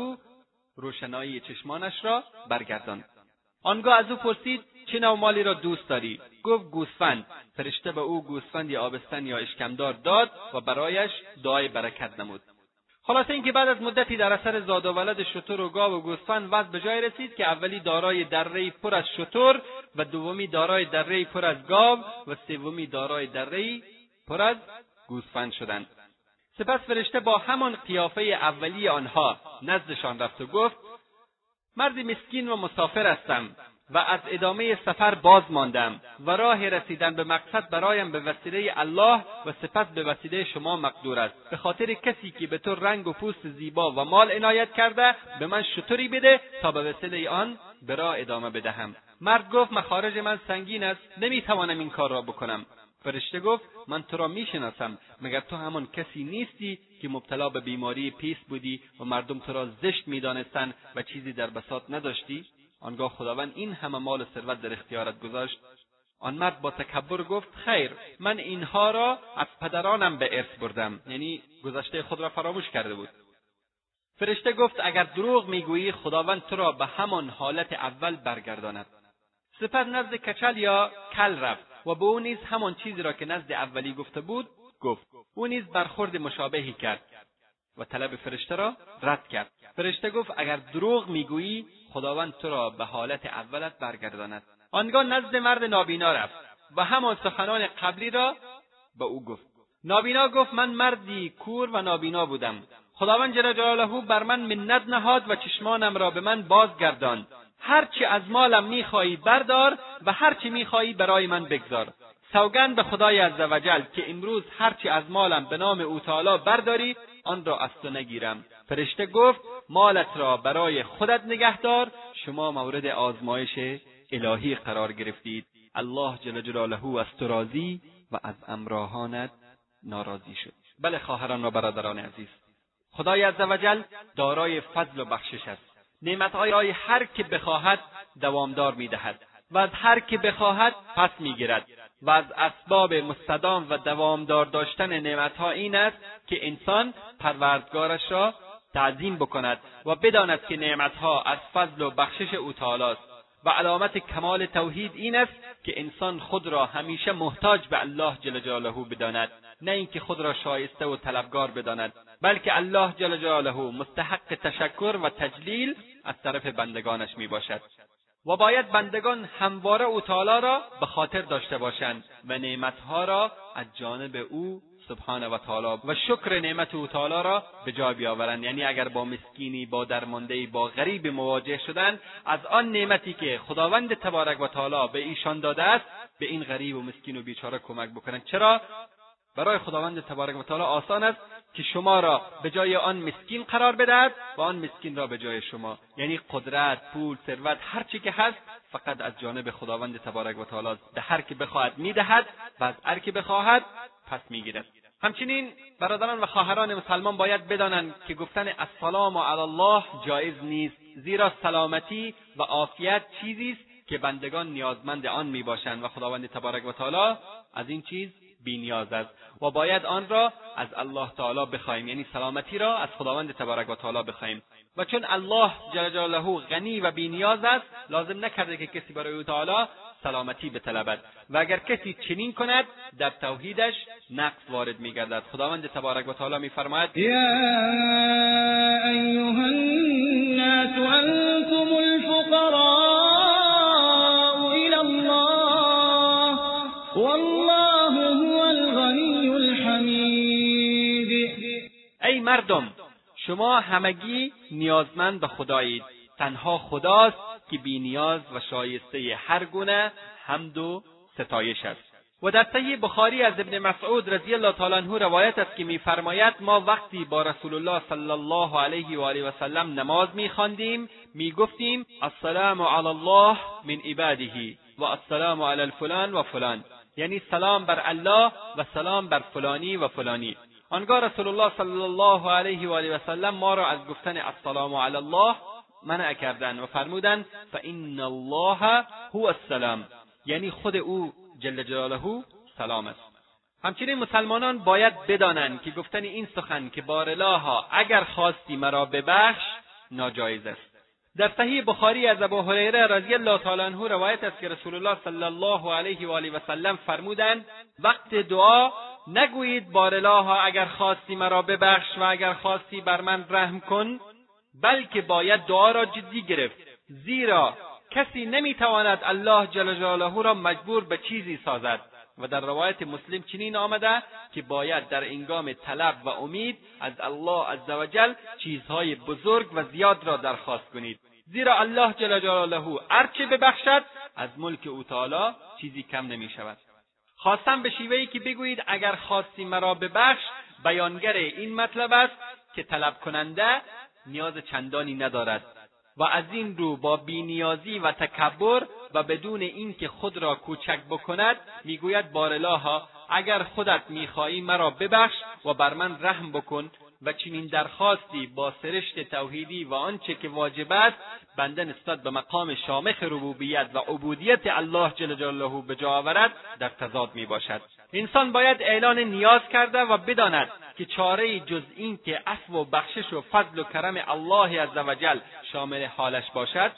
روشنایی چشمانش را برگرداند آنگاه از او پرسید چه نوع مالی را دوست داری؟ گفت گوسفند. فرشته به او گوسفندی آبستن یا اشکمدار داد و برایش دعای برکت نمود. خلاصه اینکه بعد از مدتی در اثر زاد و ولد شتر و گاو و گوسفند وضع به جای رسید که اولی دارای درهای پر از شتر و دومی دارای درهای پر از گاو و سومی دارای درهای پر از گوسفند شدند. سپس فرشته با همان قیافه اولی آنها نزدشان رفت و گفت مردی مسکین و مسافر هستم و از ادامه سفر باز ماندم و راه رسیدن به مقصد برایم به وسیله الله و سپس به وسیله شما مقدور است. به خاطر کسی که به تو رنگ و پوست زیبا و مال عنایت کرده به من شطوری بده تا به وسیله آن به راه ادامه بدهم. مرد گفت مخارج من سنگین است نمی‌توانم این کار را بکنم. فرشته گفت من تو را می‌شناسم. مگر تو همان کسی نیستی که مبتلا به بیماری پیس بودی و مردم تو را زشت می‌دانستند و چیزی در بساط نداشتی؟ آنگاه خداوند این همه مال و ثروت در اختیارت گذاشت. آن مرد با تکبر گفت خیر من اینها را از پدرانم به ارث بردم. یعنی گذشته خود را فراموش کرده بود. فرشته گفت اگر دروغ می‌گویی خداوند تو را به همان حالت اول برگرداند. سپس نزد کچل یا کل رفت و به او نیز همان چیزی را که نزد اولی گفته بود گفت. او نیز برخورد مشابهی کرد و طلب فرشته را رد کرد. فرشته گفت اگر دروغ می‌گویی خداوند تو را به حالت اولت برگرداند. آنگاه نزد مرد نابینا رفت و همان سخنان قبلی را به او گفت. نابینا گفت من مردی کور و نابینا بودم. خداوند جل جلاله بر من منت نهاد و چشمانم را به من بازگرداند. هرچی از مالم می‌خواهی بردار و هرچی می‌خواهی برای من بگذار. سوگند به خدای عزوجل که امروز هرچی از مالم به نام او تعالی برداری آن را از تو نگیرم. فرشته گفت مالت را برای خودت نگهدار. شما مورد آزمایش الهی قرار گرفتید. الله جل جلاله از تو راضی و از امراهانت ناراضی شد. بله خواهران و برادران عزیز. خدای عزوجل دارای فضل و بخشش است. نعمتهای رای هر که بخواهد دوامدار می‌دهد و از هر که بخواهد پس می‌گیرد و از اسباب مستدام و دوامدار داشتن نعمتها این است که انسان پروردگارش را تعظیم بکند و بداند که نعمتها از فضل و بخشش او تعالی و علامت کمال توحید این است که انسان خود را همیشه محتاج به الله جل جلاله بداند نه اینکه خود را شایسته و طلبگار بداند. بلکه الله جل جلاله مستحق تشکر و تجلیل از طرف بندگانش می باشد و باید بندگان همواره او تعالی را به خاطر داشته باشند و نعمتها را از جانب او سبحانه و تعالی و شکر نعمت او تعالی را به جای بیاورند. یعنی اگر با مسکینی با درمانده با غریب مواجه شدن از آن نعمتی که خداوند تبارک و تعالی به ایشان داده است به این غریب و مسکین و بیچاره کمک بکنند. چرا؟ برای خداوند تبارک و تعالی آسان است که شما را به جای آن مسکین قرار بدهد و آن مسکین را به جای شما. یعنی قدرت پول ثروت هر چی که هست فقط از جانب خداوند تبارک و تعالی به هر که بخواهد می‌دهد و از هر که بخواهد پس می‌گیرد. همچنین برادران و خواهران مسلمان باید بدانند که گفتن السلام علی الله جایز نیست زیرا سلامتی و عافیت چیزی است که بندگان نیازمند آن می‌باشند و خداوند تبارک و تعالی از این چیز بینیاز است و باید آن را از الله تعالی بخواهیم یعنی سلامتی را از خداوند تبارک و تعالی بخواهیم و چون الله جل جلاله غنی و بینیاز است لازم نکرده که کسی برای او تعالی سلامتی بطلبد. و اگر کسی چنین کند در توحیدش نقص وارد میگردد. خداوند تبارک و تعالی میفرماید یا ایها الناس انتم الفقراء الى الله والله مردم شما همگی نیازمند به خدایید. تنها خداست که بینیاز و شایسته هر گونه حمد و ستایش است. و در صحیح بخاری از ابن مسعود رضی الله تعالی عنه روایت است که میفرماید ما وقتی با رسول الله صلی الله علیه و آله و سلم نماز میخواندیم می‌گفتیم السلام علی الله من عباده و السلام علی الفلان و فلان. یعنی سلام بر الله و سلام بر فلانی و فلانی. آنگاه رسول الله صلی الله علیه و آله و سلم ما را از گفتن السلام علی الله منع کردند و فرمودند فان الله هو السلام. یعنی خود او جل جلاله سلام است. همچنین مسلمانان باید بدانند که گفتن این سخن که بارلاها اگر خواستی مرا ببخش ناجایز است. در صحیح بخاری از ابو هریره رضی الله تعالی عنه روایت است که رسول الله صلی الله علیه و آله و سلم فرمودند وقت دعا نگویید بارلاها اگر خواستی مرا ببخش و اگر خواستی بر من رحم کن بلکه باید دعا را جدی گرفت. زیرا کسی نمی‌تواند الله جل جلاله را مجبور به چیزی سازد. و در روایت مسلم چنین آمده که باید در انگام طلب و امید از الله عزوجل چیزهای بزرگ و زیاد را درخواست کنید. زیرا الله جل جلاله هرچه ببخشد از ملک او تعالی چیزی کم نمی شود خواستم به شیوهی که بگویید اگر خواستی مرا ببخش بیانگر این مطلب است که طلب کننده نیاز چندانی ندارد و از این رو با بینیازی و تکبر و بدون اینکه خود را کوچک بکند می‌گوید بارالها اگر خودت می‌خواهی مرا ببخش و بر من رحم بکن و چنین درخواستی با سرشت توحیدی و آنچه که واجب است بنده نسبت به مقام شامخ ربوبیت و عبودیت الله جل جلاله به جا آورد در تضاد می باشد. انسان باید اعلان نیاز کرده و بداند که چاره جز این که عفو و بخشش و فضل و کرم الله عزوجل شامل حالش باشد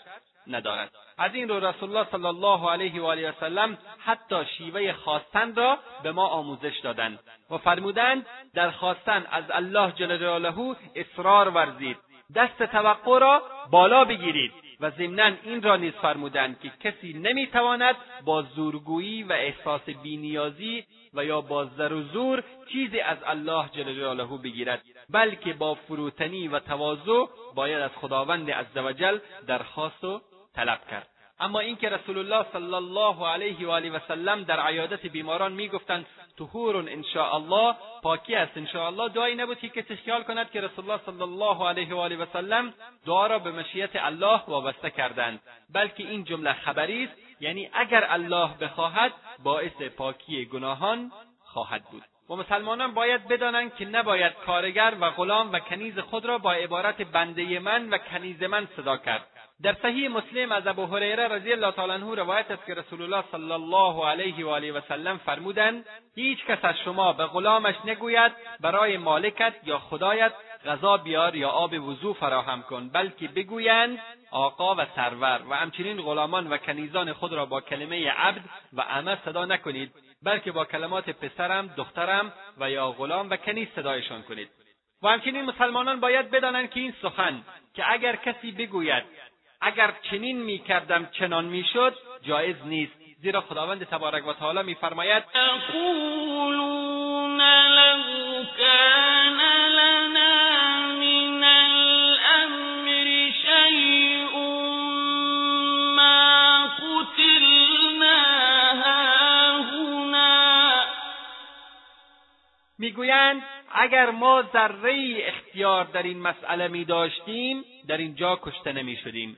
ندارد. از این رو رسول الله صلی الله علیه و آله و سلم حتی شیوه خواستن را به ما آموزش دادند و فرمودند در خواستن از الله جل جلاله اصرار ورزید دست توقع را بالا بگیرید و ضمنا این را نیز فرمودند که کسی نمی‌تواند با زورگویی و احساس بینیازی و یا با زر و زور چیزی از الله جل جلاله بگیرد بلکه با فروتنی و تواضع باید از خداوند عزوجل درخواست و طلب کرد. اما اینکه رسول الله صلی الله علیه و آله و سلم در عیادت بیماران می‌گفتند طهور ان الله پاکی است ان الله دعایی نبود که کسی خیال کند که رسول الله صلی الله علیه و آله و سلم دعا را به مشیت الله وابسته کردند. بلکه این جمله خبری است یعنی اگر الله بخواهد باعث پاکی گناهان خواهد بود. و مسلمانان باید بدانند که نباید کارگر و غلام و کنیز خود را با عبارت بنده من و کنیز من صدا کرد. در صحیح مسلم از ابو هریره رضی الله تعالی عنه روایت است که رسول الله صلی الله علیه و آله و سلم فرمودند هیچ کس از شما به غلامش نگوید برای مالکت یا خدایت غذا بیار یا آب وضو فراهم کن بلکه بگویند آقا و سرور و همچنین غلامان و کنیزان خود را با کلمه عبد و امه صدا نکنید بلکه با کلمات پسرم دخترم و یا غلام و کنیز صدایشان کنید. و همچنین مسلمانان باید بدانند که این سخن که اگر کسی بگوید اگر چنین می‌کردم چنان می‌شد جایز نیست. زیرا خداوند تبارک و تعالی میفرماید یقولون لو کان لنا من الامر شیء ما قتلنا هاهنا. می‌گویند اگر ما ذره اختیار در این مسئله می داشتیم در اینجا کشته نمی شدیم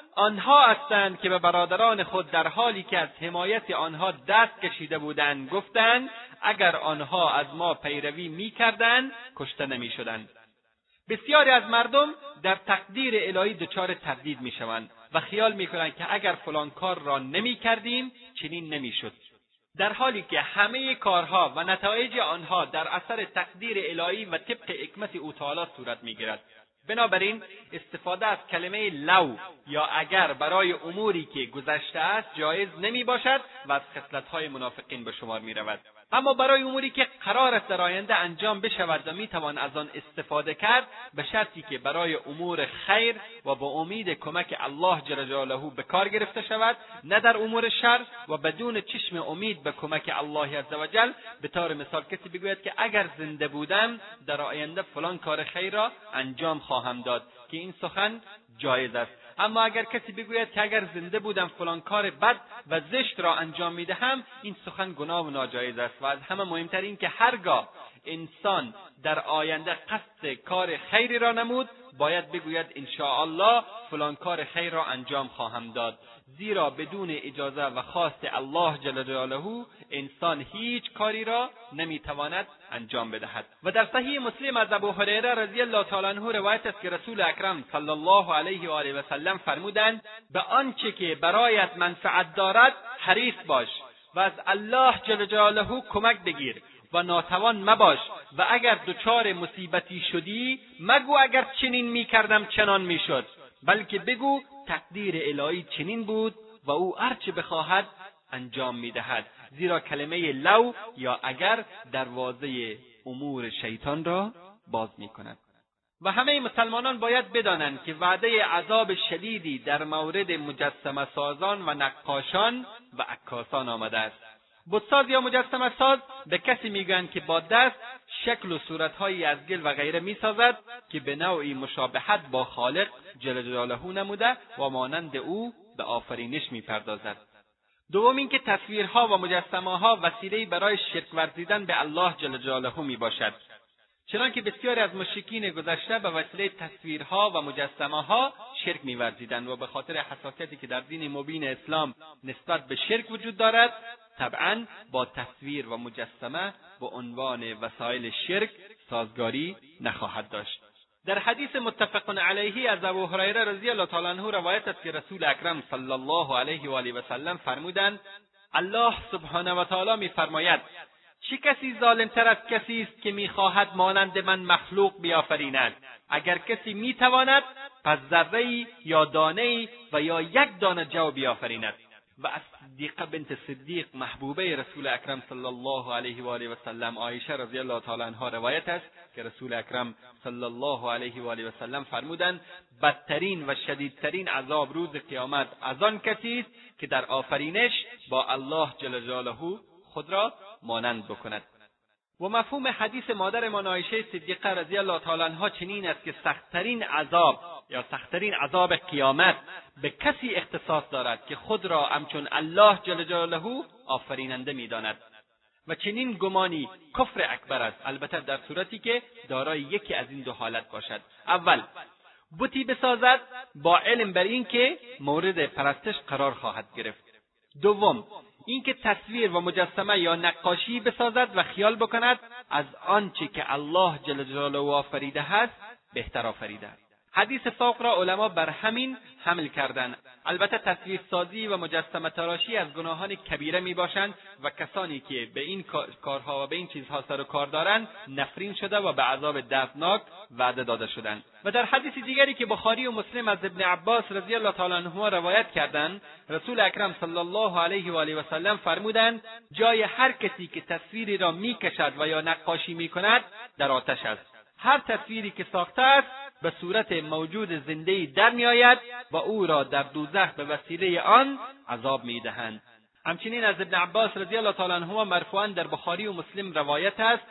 آنها هستند که به برادران خود در حالی که از حمایت آنها دست کشیده بودند گفتند اگر آنها از ما پیروی می‌کردند کشته نمی‌شدند. بسیاری از مردم در تقدیر الهی دچار تردید می‌شوند و خیال می‌کنند که اگر فلان کار را نمی‌کردیم چنین نمی‌شد. در حالی که همه کارها و نتایج آنها در اثر تقدیر الهی و طبق حکمت او تعالی صورت می‌گیرد. بنابراین استفاده از کلمه لو یا اگر برای اموری که گذشته است جایز نمی باشد و از خصلتهای منافقین به شمار می رود. اما برای اموری که قرار است در آینده انجام بشود و می‌توان از آن استفاده کرد به شرطی که برای امور خیر و با امید کمک الله جل جلاله به کار گرفته شود نه در امور شر و بدون چشم امید به کمک الله عزوجل به طور مثال کسی بگوید که اگر زنده بودم در آینده فلان کار خیر را انجام خواهم داد که این سخن جایز است. اما اگر کسی بگوید که اگر زنده بودم فلان کار بد و زشت را انجام می‌دهم این سخن گناه و ناجایز است و از همه مهمتر این که هرگاه انسان در آینده قصد کار خیری را نمود باید بگوید ان الله فلان کار خیر را انجام خواهم داد. زیرا بدون اجازه و خواست الله جل جلاله انسان هیچ کاری را نمی‌تواند انجام بدهد. و در صحیح مسلم از ابو هریره رضی الله تعالی عنه روایت است که رسول اکرم صلی الله علیه و آله و سلم فرمودند به آنچه که برایت منفعت دارد حریص باش و از الله جل جلاله کمک بگیر و ناتوان مباش و اگر دچار مصیبتی شدی مگو اگر چنین می‌کردم چنان می‌شد. بلکه بگو تقدیر الهی چنین بود و او هرچه بخواهد انجام می‌دهد. زیرا کلمه لو یا اگر دروازه امور شیطان را باز می‌کند. و همه مسلمانان باید بدانند که وعده عذاب شدیدی در مورد مجسمه سازان و نقاشان و عکاسان آمده است. بتساز یا مجسمه ساز به کسی می‌گویند که با دست شکل و صورتهایی از گل و غیره می‌سازد که به نوعی مشابهت با خالق جل جلاله نموده و مانند او به آفرینش می‌پردازد. دوم اینکه تصویرها و مجسمه ها وسیلهای برای شرک ورزیدن به الله جل جلاله می‌باشد. چنانکه بسیاری از مشرکین گذشته به وسیله تصویرها و مجسمه ها شرک میورزیدند و به خاطر حساسیتی که در دین مبین اسلام نسبت به شرک وجود دارد طبعا با تصویر و مجسمه به عنوان وسایل شرک سازگاری نخواهد داشت. در حدیث متفق علیه از ابو هریره رضی الله تعالی عنه روایت است که رسول اکرم صلی الله علیه و آله و سلم فرمودند الله سبحانه و تعالی میفرماید چه کسی ظالمتر از کسی است که می‌خواهد مانند من مخلوق بیافریند اگر کسی می‌تواند پس ذرهای یا دانهای و یا یک دانه جو بیافریند. و از صدیقه بنت صدیق محبوبه رسول اکرم صلی الله علیه و آله و سلم عایشه رضی الله تعالی عنها روایت است که رسول اکرم صلی الله علیه و آله و سلم فرمودند بدترین و شدیدترین عذاب روز قیامت از آن کسی است که در آفرینش با الله جل جلاله خود را مانند بکند. و مفهوم حدیث مادرمان عایشه صدیقه رضی الله تعالی عنها چنین است که سختترین عذاب یا سختترین عذاب قیامت به کسی اختصاص دارد که خود را همچون الله جل جلاله آفریننده می‌داند. و چنین گمانی کفر اکبر است البته در صورتی که دارای یکی از این دو حالت باشد. اول بتی بسازد با علم بر اینکه مورد پرستش قرار خواهد گرفت. دوم اینکه تصویر و مجسمه یا نقاشی بسازد و خیال بکند از آنچه که الله جل جلاله آفریده هست بهتر آفریده است. حدیث فوق را علما بر همین حمل کردند البته تصویر سازی و مجسمه تراشی از گناهان کبیره می باشند و کسانی که به این کارها و به این چیزها سر و کار دارند نفرین شده و به عذاب دردناک وعده داده شدند. و در حدیث دیگری که بخاری و مسلم از ابن عباس رضی الله تعالی عنهما روایت کردند رسول اکرم صلی الله علیه و آله و سلم فرمودند جای هر کسی که تصویری را می‌کشد و یا نقاشی می‌کند در آتش است. هر تصویری که ساخته است به صورت موجود زنده در میآید و او را در دوزخ به وسیله آن عذاب می‌دهند. همچنین از ابن عباس رضی الله تعالی عنهما مرفوعا در بخاری و مسلم روایت است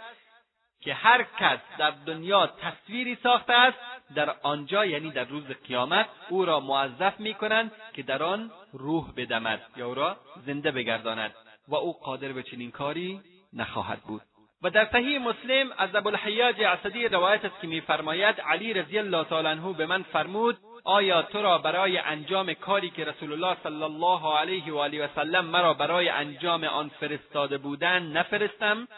که هر کس در دنیا تصویری ساخته است در آنجا یعنی در روز قیامت او را موظف می‌کنند که در آن روح بدمد یا او را زنده بگرداند و او قادر به چنین کاری نخواهد بود. و در صحیح مسلم از ابوالحیاج اسدی روایت است که میفرماید علی رضی الله تعالی عنه به من فرمود آیا تو را برای انجام کاری که رسول الله صلی الله علیه و آله و سلم مرا برای انجام آن فرستاده بودند نفرستم؟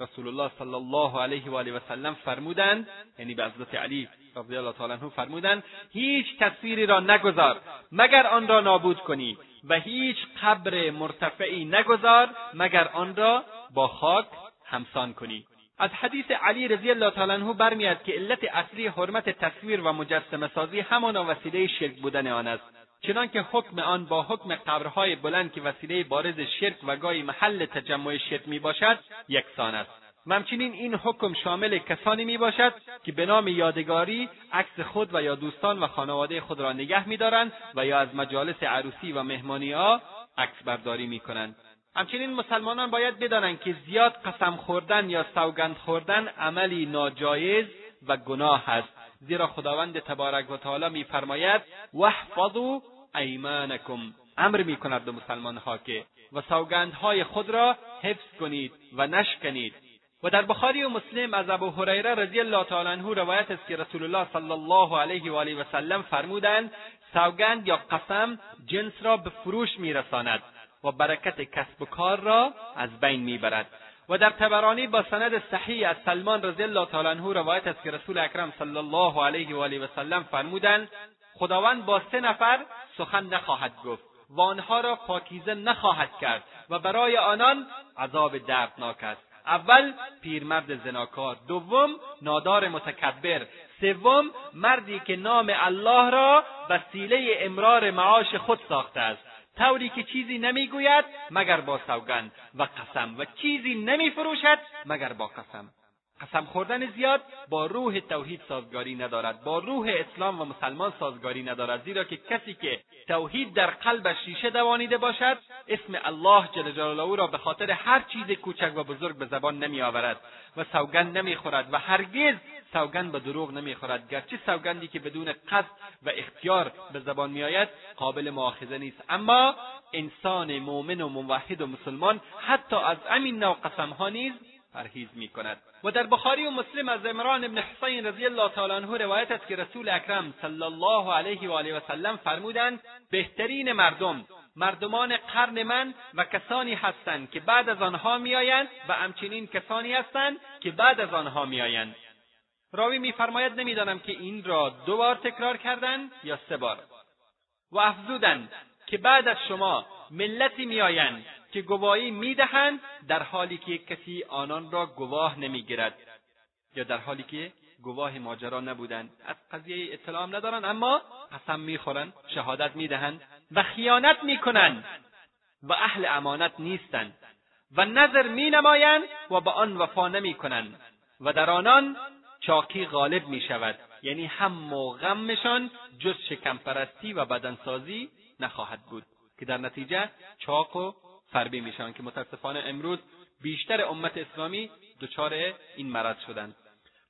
رسول الله صلی الله علیه و آله و سلم فرمودند یعنی به حضرت علی رضی الله تعالی عنه فرمودند هیچ تصویری را نگذار مگر آن را نابود کنی و هیچ قبر مرتفعی نگذار مگر آن را با خاک همسان کنی. از حدیث علی رضی الله تعالی عنه برمیاد که علت اصلی حرمت تصویر و مجسمه سازی همان وسیله شرک بودن آن است. چنانکه حکم آن با حکم قبرهای بلند که وسیله بارز شرک و گاهی محل تجمع شرک می باشد یکسان است. و همچنین این حکم شامل کسانی می باشد که به نام یادگاری عکس خود و یا دوستان و خانواده خود را نگه میدارند و یا از مجالس عروسی و مهمانی ها عکس برداری می کنند. همچنین مسلمانان باید بدانند که زیاد قسم خوردن یا سوگند خوردن عملی ناجایز و گناه است. زیرا خداوند تبارک و تعالی میفرماید واحفظوا ایمانکم امر می‌کند به مسلمانها که و سوگندهای خود را حفظ کنید و نشکنید. و در بخاری و مسلم از ابو هریره رضی الله تعالی عنه روایت است که رسول الله صلی الله علیه و آله و سلم فرمودند سوگند یا قسم جنس را به فروش میرساند. و برکت کسب و کار را از بین می‌برد. و در تبرانی با سند صحیح از سلمان رضی الله تعالی عنه روایت است که رسول اکرم صلی الله علیه و آله و سلم فرمودند خداوند با سه نفر سخن نخواهد گفت و آنها را پاکیزه نخواهد کرد و برای آنان عذاب دردناک است. اول پیرمرد زناکار. دوم نادار متکبر. سوم مردی که نام الله را وسیله امرار معاش خود ساخته است. طوری که چیزی نمی‌گوید مگر با سوگند و قسم و چیزی نمیفروشد مگر با قسم. قسم خوردن زیاد با روح توحید سازگاری ندارد با روح اسلام و مسلمان سازگاری ندارد زیرا که کسی که توحید در قلبش شیشه دوانیده باشد اسم الله جل جلاله را به خاطر هر چیز کوچک و بزرگ به زبان نمیآورد و سوگند نمی‌خورد و هرگز سوگند به دروغ نمی‌خورد. گرچه سوگندی که بدون قصد و اختیار به زبان میآید قابل مؤاخذه نیست. اما انسان مؤمن و موحد و مسلمان حتی از همین نوع قسمها نیز پرهیز می کند و در بخاری و مسلم از عمران ابن حسین رضی الله تعالی عنه روایت است که رسول اکرم صلی الله علیه و آله و سلم فرمودند بهترین مردم مردمان قرن من و کسانی هستند که بعد از آنها میآیند و همچنین کسانی هستند که بعد از آنها میآیند. راوی میفرماید نمی‌دانم که این را دو بار تکرار کردند یا سه بار. و افزودند که بعد از شما ملتی میآیند که گواهی می‌دهند در حالی که کسی آنان را گواه نمی‌گیرد یا در حالی که گواه ماجرا نبودند. از قضیه اطلاع ندارند اما قسم می‌خورند شهادت می‌دهند و خیانت می‌کنند و اهل امانت نیستند و نظر مینمایند و به آن وفا نمی‌کنند و در آنان چاقی غالب می شود یعنی هم و غمشان جز شکمپرستی و بدنسازی نخواهد بود. که در نتیجه چاق و فربی میشن که متاسفانه امروز بیشتر امت اسلامی دچار این مرض شدند.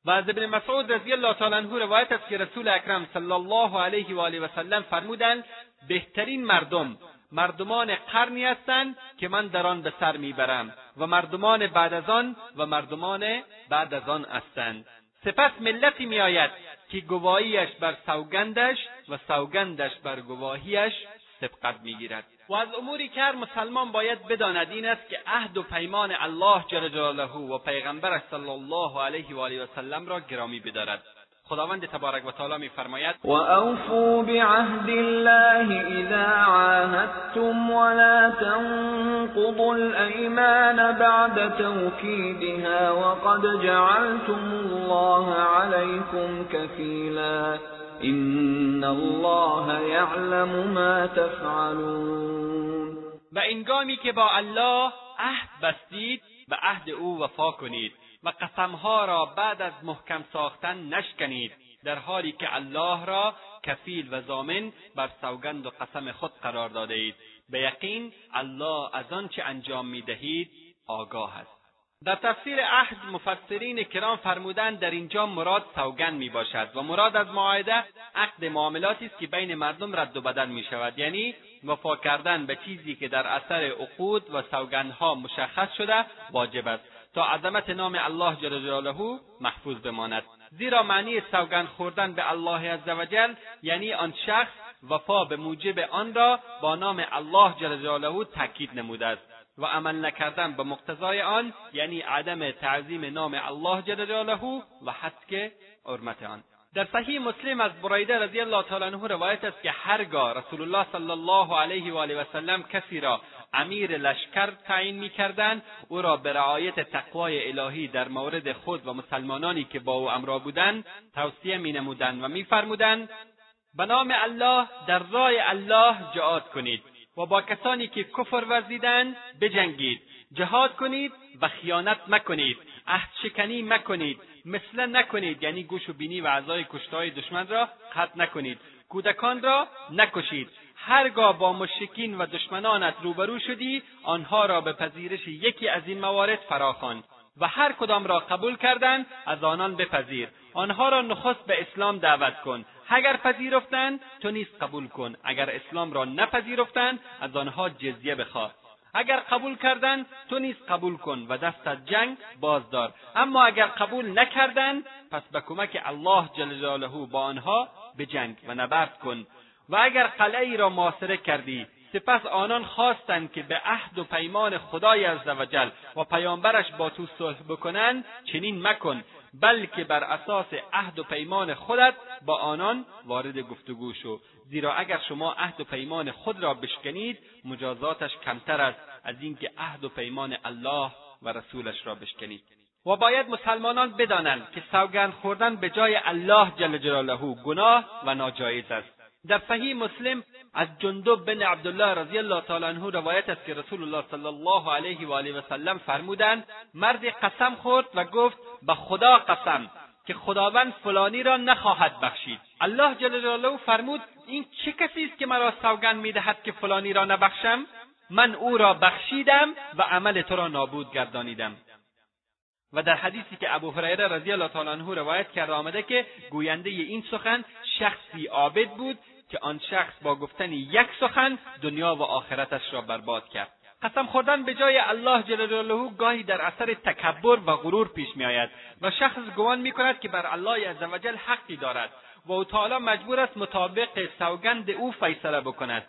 و از ابن مسعود رضی الله تعالی عنه روایت است که رسول اکرم صلی الله علیه و آله و سلم فرمودند بهترین مردم مردمان قرنی هستند که من در آن به سر می‌برم و مردمان بعد از آن و مردمان بعد از آن هستند. سپس ملتی میآید که گواهیش بر سوگندش و سوگندش بر گواهیش سبقت می‌گیرد. و از اموری که هر مسلمان باید بداند این است که عهد و پیمان الله جل جلاله و پیغمبرش صلی الله علیه و آله و سلم را گرامی بدارد. خداوند تبارک و تعالی میفرماید و اوفوا بعهد الله اذا عاهدتم ولا تنقضوا الايمان بعد توكيدها وقد جعلتم الله عليكم كفيلا این الله یعلم ما تفعلون و انگامی که با الله عهد بستید به عهد أو وفا کنید. و قسمها را بعد از محکم ساختن نشکنید در حالی که الله را کفیل و زامن بر سوگند و قسم خود قرار داده اید. به یقین الله از آنچه انجام می‌دهید آگاه است. در تفسیر عهد مفسرین کرام فرمودند در اینجا مراد سوگند می باشد و مراد از معاهده عقد معاملاتی است که بین مردم رد و بدل می شود. یعنی وفا کردن به چیزی که در اثر عقود و سوگندها مشخص شده واجب است. تا عظمت نام الله جل جلاله محفوظ بماند. زیرا معنی سوگند خوردن به الله عزوجل یعنی آن شخص وفا به موجب آن را با نام الله جل جلاله تاکید نموده است. و عمل نکردن به مقتضای آن یعنی عدم تعظیم نام الله جل جلاله و حسک حرمت آن. در صحیح مسلم از بریده رضی الله تعالی عنه روایت است که هرگاه رسول الله صلی الله علیه و آله و سلم کسی را امیر لشکر تعیین می‌کردند. او را به رعایت تقوای الهی در مورد خود و مسلمانانی که با او امرا بودند توصیه مینمودند و میفرمودند به نام الله در راه الله جهاد کنید و با کسانی که کفر ورزیدند بجنگید. جهاد کنید و خیانت مکنید. عهد شکنی مکنید. مثل نکنید. یعنی گوش و بینی و اعضای کشتهای دشمن را قطع نکنید. کودکان را نکشید. هرگاه با مشکین و دشمنانت روبرو شدی آنها را به پذیرش یکی از این موارد فراخوان و هر کدام را قبول کردند از آنان بپذیر. آنها را نخست به اسلام دعوت کن. اگر پذیرفتند تو نیز قبول کن. اگر اسلام را نپذیرفتند از آنها جزیه بخواه. اگر قبول کردند تو نیز قبول کن و دست از جنگ بازدار. اما اگر قبول نکردند پس به کمک الله جل جلاله با آنها بجنگ و نبرد کن. و اگر قلعه را محاصره کردی سپس آنان خواستند که به عهد و پیمان خدای عزوجل و پیامبرش با تو صلح بکنند چنین مکن بلکه بر اساس عهد و پیمان خودت با آنان وارد گفتگو شو. زیرا اگر شما عهد و پیمان خود را بشکنید مجازاتش کمتر است از اینکه عهد و پیمان الله و رسولش را بشکنید. و باید مسلمانان بدانند که سوگند خوردن به جای الله جل جلاله گناه و ناجایز است. در صحیح مسلم از جندب بن عبدالله رضی الله تعالی عنه روایت است که رسول الله صلی الله علیه و آله و سلم فرمودند مردی قسم خورد و گفت به خدا قسم که خداوند فلانی را نخواهد بخشید. الله جل جلاله فرمود این چه کسی است که مرا سوگند می‌دهد که فلانی را نبخشم؟ من او را بخشیدم و عمل تو را نابود گردانیدم. و در حدیثی که ابو هریره رضی الله تعالی عنه روایت کرده آمده که گوینده این سخن شخصی عابد بود که آن شخص با گفتن یک سخن دنیا و آخرتش را برباد کرد. قسم خوردن به جای الله جل جلاله گاهی در اثر تکبر و غرور پیش میآید و شخص گمان می‌کند که بر الله عزوجل حقی دارد و او تعالی مجبور است مطابق سوگند او فیصله بکند.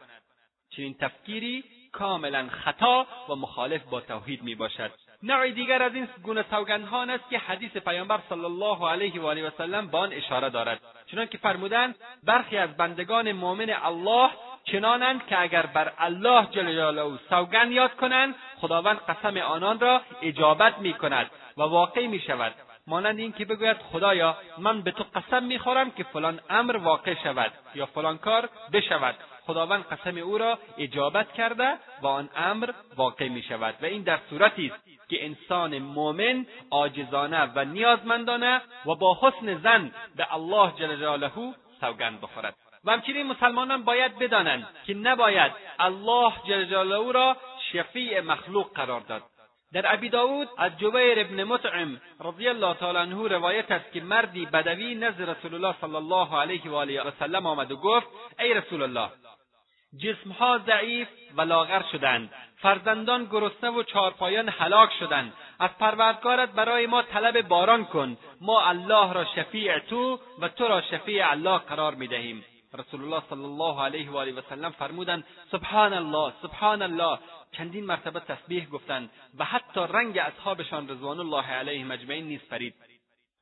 چنین تفکیری کاملا خطا و مخالف با توحید می باشد. نوع دیگر از این گونه سوگندها است که حدیث پیامبر صلی الله علیه و آله و سلم به آن اشاره دارد. چنانکه فرمودند برخی از بندگان مؤمن الله چنانند که اگر بر الله جل جلاله سوگند یاد کنند خداوند قسم آنان را اجابت می کند و واقع می شود مانند این که بگوید خدایا من به تو قسم می‌خورم که فلان امر واقع شود یا فلان کار بشود. خداوند قسم او را اجابت کرده و آن امر واقع می شود. و این در صورتی است که انسان مؤمن عاجزانه و نیازمندانه و با حسن زن به الله جل جلاله سوگند بخورد. و همچنین مسلمانان باید بدانند که نباید الله جل جلاله را شفیع مخلوق قرار داد. در ابی داود از جبیر ابن مطعم رضی الله تعالی عنه روایت است که مردی بدوی نزد رسول الله صلی الله علیه و آله و سلم آمد و گفت ای رسول الله جسمها ضعیف و لاغر شدند. فرزندان گرسنه و چارپایان هلاک شدند. از پروردگارت برای ما طلب باران کن. ما الله را شفیع تو و تو را شفیع الله قرار می‌دهیم. رسول الله صلی الله علیه و آله و سلم فرمودند سبحان الله سبحان الله چندین مرتبه تسبیح گفتند و حتی رنگ اصحابشان رضوان الله علیهم اجمعین نیز پرید.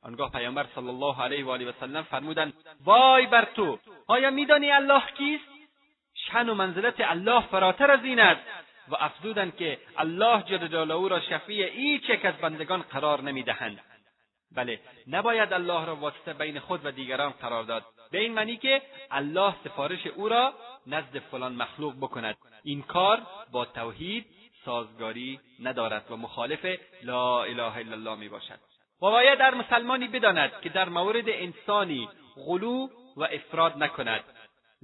آنگاه پیامبر صلی الله علیه و آله و سلم فرمودند وای بر تو آیا میدانی الله کیست؟ شن و منزلت الله فراتر از این است. و افزودند که الله جل جلاله را شفیع هیچ یک از بندگان قرار نمی‌دهند. بله نباید الله را واسطه بین خود و دیگران قرار داد. به این معنی که الله سفارش او را نزد فلان مخلوق بکند. این کار با توحید سازگاری ندارد و مخالف لا اله الا الله می باشد و باید در مسلمانی بداند که در مورد انسانی غلو و افراد نکند.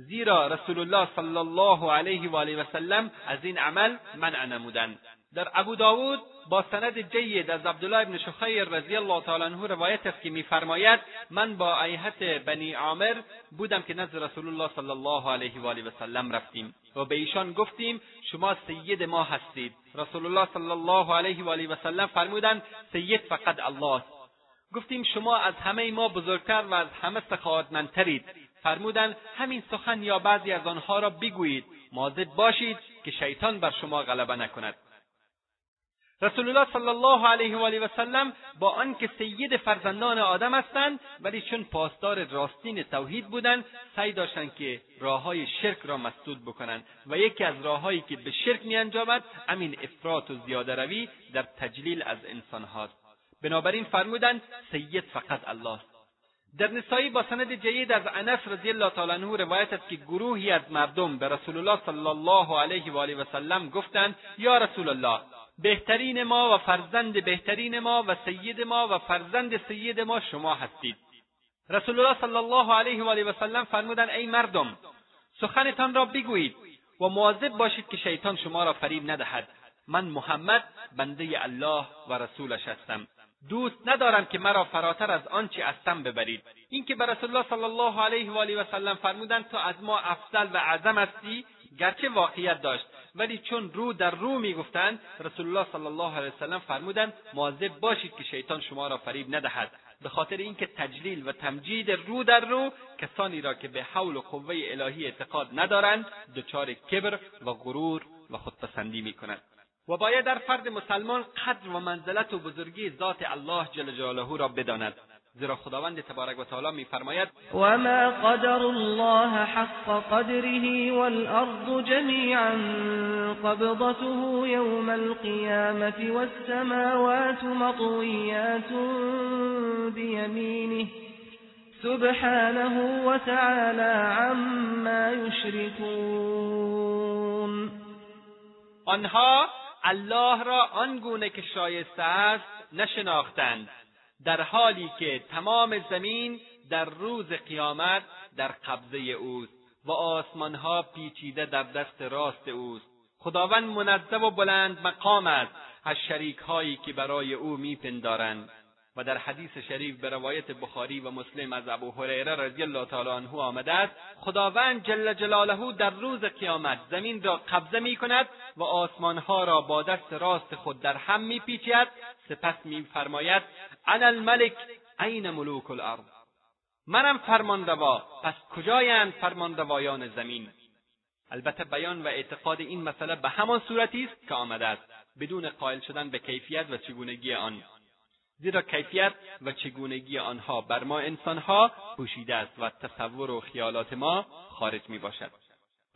زیرا رسول الله صلی الله علیه و آله و سلم از این عمل منع نمودند. در ابو داود با سند جید از عبدالله ابن شخیر رضی الله تعالی عنه روایت است که میفرماید من با ایهت بنی عامر بودم که نزد رسول الله صلی الله علیه و آله و سلم رفتیم و به ایشان گفتیم شما سید ما هستید. رسول الله صلی الله علیه و آله و سلم فرمودند سید فقط الله است. گفتیم شما از همه ما بزرگتر و از همه سخاوتمندترید. فرمودند همین سخن یا بعضی از آنها را بگویید مواظب باشید که شیطان بر شما غلبه نکند. رسول الله صلی الله علیه و آله و سلم با آنکه سید فرزندان آدم هستند ولی چون پاسدار راستین توحید بودند سعی داشتند که راههای شرک را مسدود بکنند و یکی از راههایی که به شرک میانجامد همین افراط و زیاده روی در تجلیل از انسان هاست بنابراین فرمودند سید فقط الله است. در نسایی با سند جید از انس رضی الله تعالی عنه روایت است که گروهی از مردم به رسول الله صلی الله علیه و آله و سلم گفتند یا رسول الله بهترین ما و فرزند بهترین ما و سید ما و فرزند سید ما شما هستید. رسول الله صلی الله علیه و آله و سلم فرمودند ای مردم سخنتان را بگویید و مواظب باشید که شیطان شما را فریب ندهد. من محمد بنده الله و رسولش هستم. دوست ندارم که مرا فراتر از آنچه هستم ببرید. اینکه به رسول الله صلی الله علیه و آله و سلم فرمودند تو از ما افضل و اعظم هستی گرچه واقعیت داشت. ولی چون رو در رو می‌گفتند رسول الله صلی الله علیه وسلم فرمودند مواظب باشید که شیطان شما را فریب ندهد. به خاطر اینکه تجلیل و تمجید رو در رو کسانی را که به حول و قوه الهی اعتقاد ندارند دچار کبر و غرور و خودپسندی می‌کنند. و باید در فرد مسلمان قدر و منزلت و بزرگی ذات الله جل جلاله را بداند. زیرا خداوند تبارک و تعالی میفرماید و ما قدر الله حق قدره والارض جميعا قبضته يوم القيامة والسماوات مطويات بيمينه سبحانه وتعالى عما يشركون. آنها الله را آنگونه که شایسته است نشناختند در حالی که تمام زمین در روز قیامت در قبضه اوست و آسمانها پیچیده در دست راست اوست. خداوند منزه و بلند مقام است از شریکهایی که برای او میپندارند. و در حدیث شریف به روایت بخاری و مسلم از ابو هریره رضی الله تعالی عنه آمده است خداوند جل جلاله در روز قیامت زمین را قبضه می کند و آسمانها را با دست راست خود در هم میپیچد. سپس میفرماید انا الملک عین ملوک الارض. منم فرمانروا پس کجایند فرمانروایان زمین؟ البته بیان و اعتقاد این مسئله به همان صورتی است که آمده است بدون قائل شدن به کیفیت و چگونگی آن. زیرا کیفیت و چگونگی آنها بر ما انسانها پوشیده است و تصور و خیالات ما خارج می باشد.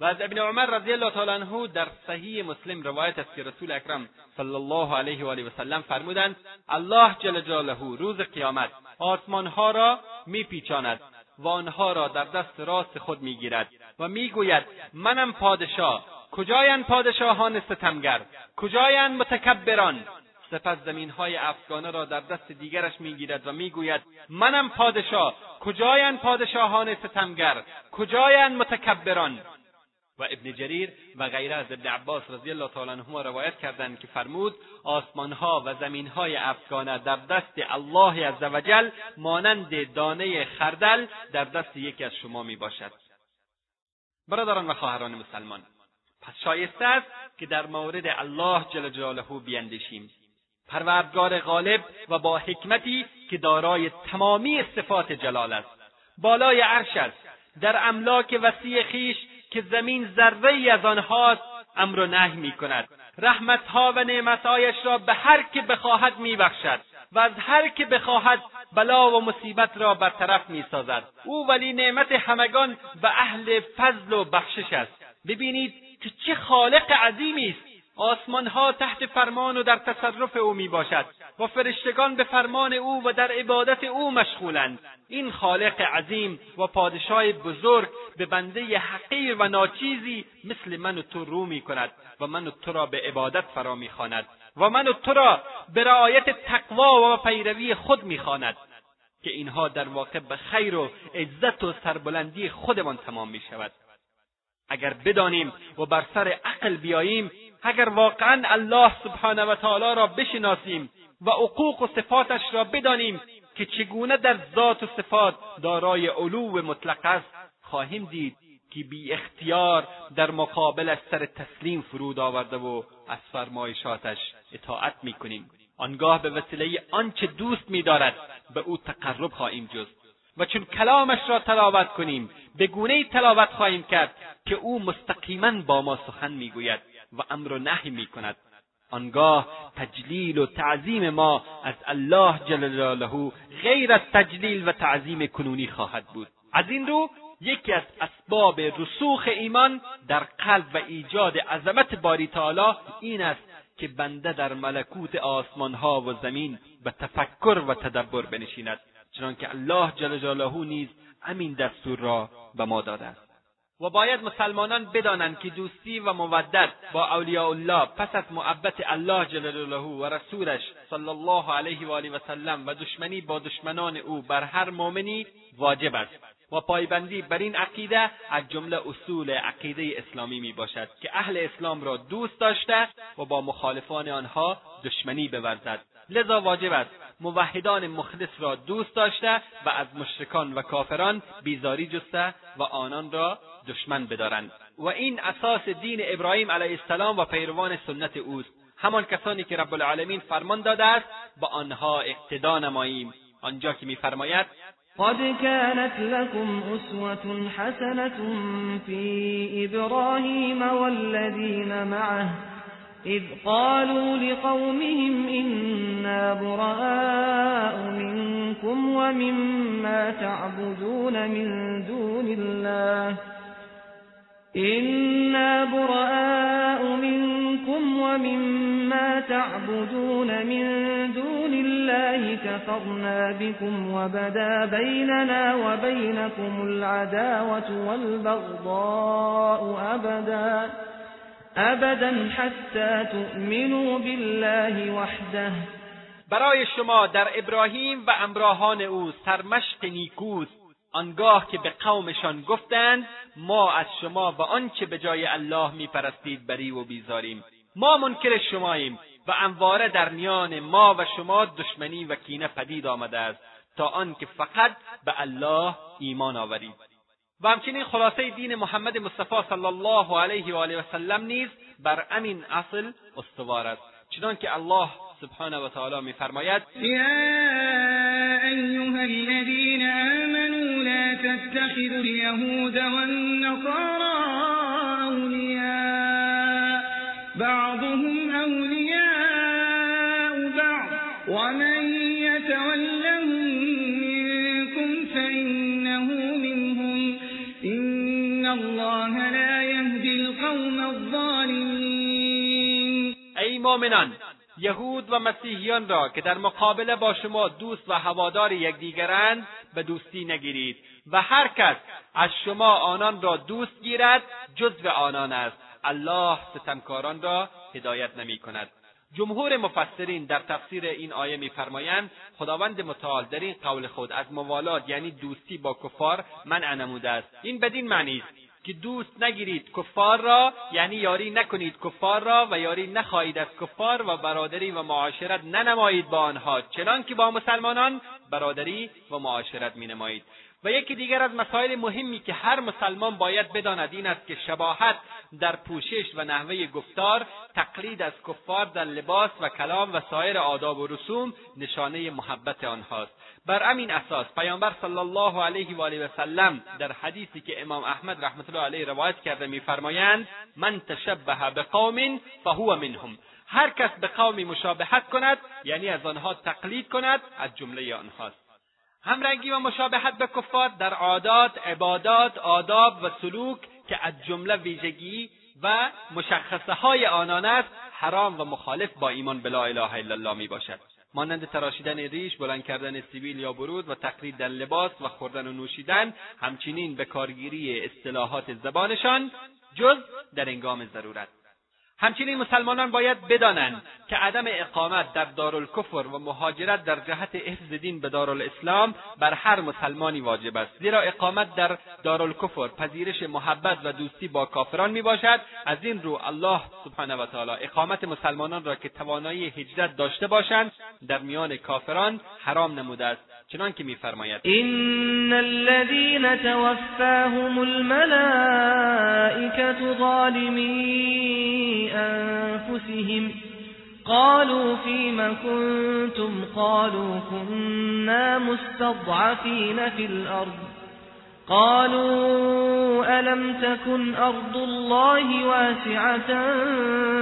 و از ابن عمر رضی الله تعالی عنه در صحیح مسلم روایت است که رسول اکرم صلی الله علیه و آله و سلم فرمودند الله جل جلاله روز قیامت آسمانها را میپیچاند و آنها را در دست راست خود می‌گیرد و می‌گوید منم پادشاه کجایند پادشاهان ستمگر؟ کجایند متکبران؟ سپس زمینهای افغانه را در دست دیگرش می‌گیرد و می‌گوید منم پادشاه کجایند پادشاهان ستمگر؟ کجایند متکبران؟ و ابن جریر و غیره از ابن عباس رضی الله تعالی عنهما روایت کردند که فرمود آسمانها و زمینهای افغانه در دست الله عزوجل مانند دانه خردل در دست یکی از شما می باشد برادران و خواهران مسلمان پس شایسته است که در مورد الله جل جلاله بیندیشیم. پروردگار غالب و با حکمتی که دارای تمامی صفات جلال است. بالای عرش است. در املاک وسیع خیش که زمین ذره ای از آنهاست امر و نهی می کند رحمتها و نعمتهایش را به هر که بخواهد میبخشد و از هر که بخواهد بلا و مصیبت را برطرف می‌سازد. او ولی نعمت همگان و اهل فضل و بخشش است. ببینید که چه خالق عظیمی است. آسمانها تحت فرمان و در تصرف او می باشد و فرشتگان به فرمان او و در عبادت او مشغولند. این خالق عظیم و پادشاه بزرگ به بنده حقیر و ناچیزی مثل من و تو رو می کند و من و تو را به عبادت فرا می‌خواند و من و تو را به رعایت تقوا و پیروی خود می‌خواند که اینها در واقع به خیر و عزت و سربلندی خودمان تمام می شود اگر بدانیم و بر سر عقل بیاییم اگر واقعا الله سبحانه و تعالی را بشناسیم و حقوق و صفاتش را بدانیم که چگونه در ذات و صفات دارای علو مطلق است خواهیم دید که بی اختیار در مقابلش سر تسلیم فرود آورده و از فرمایشاتش اطاعت می‌کنیم. آنگاه به وسیله آنچه دوست میدارد به او تقرب خواهیم جست و چون کلامش را تلاوت کنیم به گونه تلاوت خواهیم کرد که او مستقیما با ما سخن می‌گوید. و امر و نهی می‌کند. آنگاه تجلیل و تعظیم ما از الله جل جلاله غیر از تجلیل و تعظیم کنونی خواهد بود. از این رو یکی از اسباب رسوخ ایمان در قلب و ایجاد عظمت باری تعالی این است که بنده در ملکوت آسمانها و زمین به تفکر و تدبر بنشیند. چنانکه الله جل جلاله نیز همین دستور را به ما داده است. و باید مسلمانان بدانند که دوستی و مودت با اولیاء الله پس از محبت الله جل و رسولش صلی الله علیه و آله و سلم و دشمنی با دشمنان او بر هر مؤمنی واجب است و پایبندی بر این عقیده از جمله اصول عقیده اسلامی می باشد که اهل اسلام را دوست داشته و با مخالفان آنها دشمنی بورزد. لذا واجب است موحدان مخلص را دوست داشته و از مشرکان و کافران بیزاری جسته و آنان را دشمن بدارند. و این اساس دین ابراهیم علیه السلام و پیروان سنت اوست. همان کسانی که رب العالمین فرمان داده است با آنها اقتدا نماییم. آنجا که میفرماید قد كانت لكم أسوة حسنة في إبراهيم والذين معه إذ قالوا لقومهم إنا براء منكم ومما تعبدون من دون الله إنا براء منكم ومما تعبدون من دون الله كفرنا بكم وبدا بيننا وبينكم العداوة والبغضاء أبدا أبدا حتى تؤمنوا بالله وحده. برای شما در ابراهیم و امراهان او سرمشق نیکوست. آنگاه که به قومشان گفتند ما از شما و آنچه به جای الله میپرستید بری و بیزاریم. ما منکر شماییم و انواره در میان ما و شما دشمنی و کینه پدید آمده است تا آنکه فقط به الله ایمان آورید. و همچنین خلاصه دین محمد مصطفی صلی الله علیه و آله و سلم نیز بر امین اصل استوار است. چنانکه الله سبحانه و تعالی میفرماید یا ایها الذین آمنوا لا تتخذوا اليهود والنصارى اولیاء بعضهم القوم الظالمين. ای مؤمنان یهود و مسیحیان را که در مقابله با شما دوست و هوادار یکدیگرند به دوستی نگیرید و هر کس از شما آنان را دوست گیرد جزو آنان است. الله ستمکاران را هدایت نمی کند جمهور مفسرین در تفسیر این آیه میفرمایند خداوند متعال در این قول خود از موالات یعنی دوستی با کفار منع نموده است. این بدین معنی است. که دوست نگیرید کفار را یعنی یاری نکنید کفار را و یاری نخواهید از کفار و برادری و معاشرت ننمایید با آنها. چنانکه با مسلمانان برادری و معاشرت مینمایید. و یکی دیگر از مسائل مهمی که هر مسلمان باید بداند این است که شباهت در پوشش و نحوه گفتار تقلید از کفار در لباس و کلام و سایر آداب و رسوم نشانه محبت آنهاست. بر همین اساس پیامبر صلی الله علیه و آله و سلم در حدیثی که امام احمد رحمت الله علیه روایت کرده میفرمایند من تشبه بقوم فهو منهم. هر کس به قومی مشابهت کند یعنی از آنها تقلید کند از جمله آنهاست. همرنگی و مشابهت به کفار در عادات عبادات آداب و سلوک که از جمله ویژگی و مشخصه های آنان است حرام و مخالف با ایمان به لا اله الا الله می باشد مانند تراشیدن ریش بلند کردن سیبیل یا برود و تقلید در لباس و خوردن و نوشیدن همچنین به کارگیری اصطلاحات زبانشان جز در انگام ضرورت. همچنین مسلمانان باید بدانند که عدم اقامت در دارالکفر و مهاجرت در جهت حفظ دین به دارالاسلام بر هر مسلمانی واجب است. زیرا اقامت در دارالکفر پذیرش محبت و دوستی با کافران می باشد از این رو الله سبحانه و تعالی اقامت مسلمانان را که توانایی هجرت داشته باشند در میان کافران حرام نموده است. چنانکه میفرماید. ان الذين توفاهم الملائكه ظالمي أنفسهم قالوا فيما كنتم قالوا كنا مستضعفين في الأرض قالوا ألم تكن أرض الله واسعة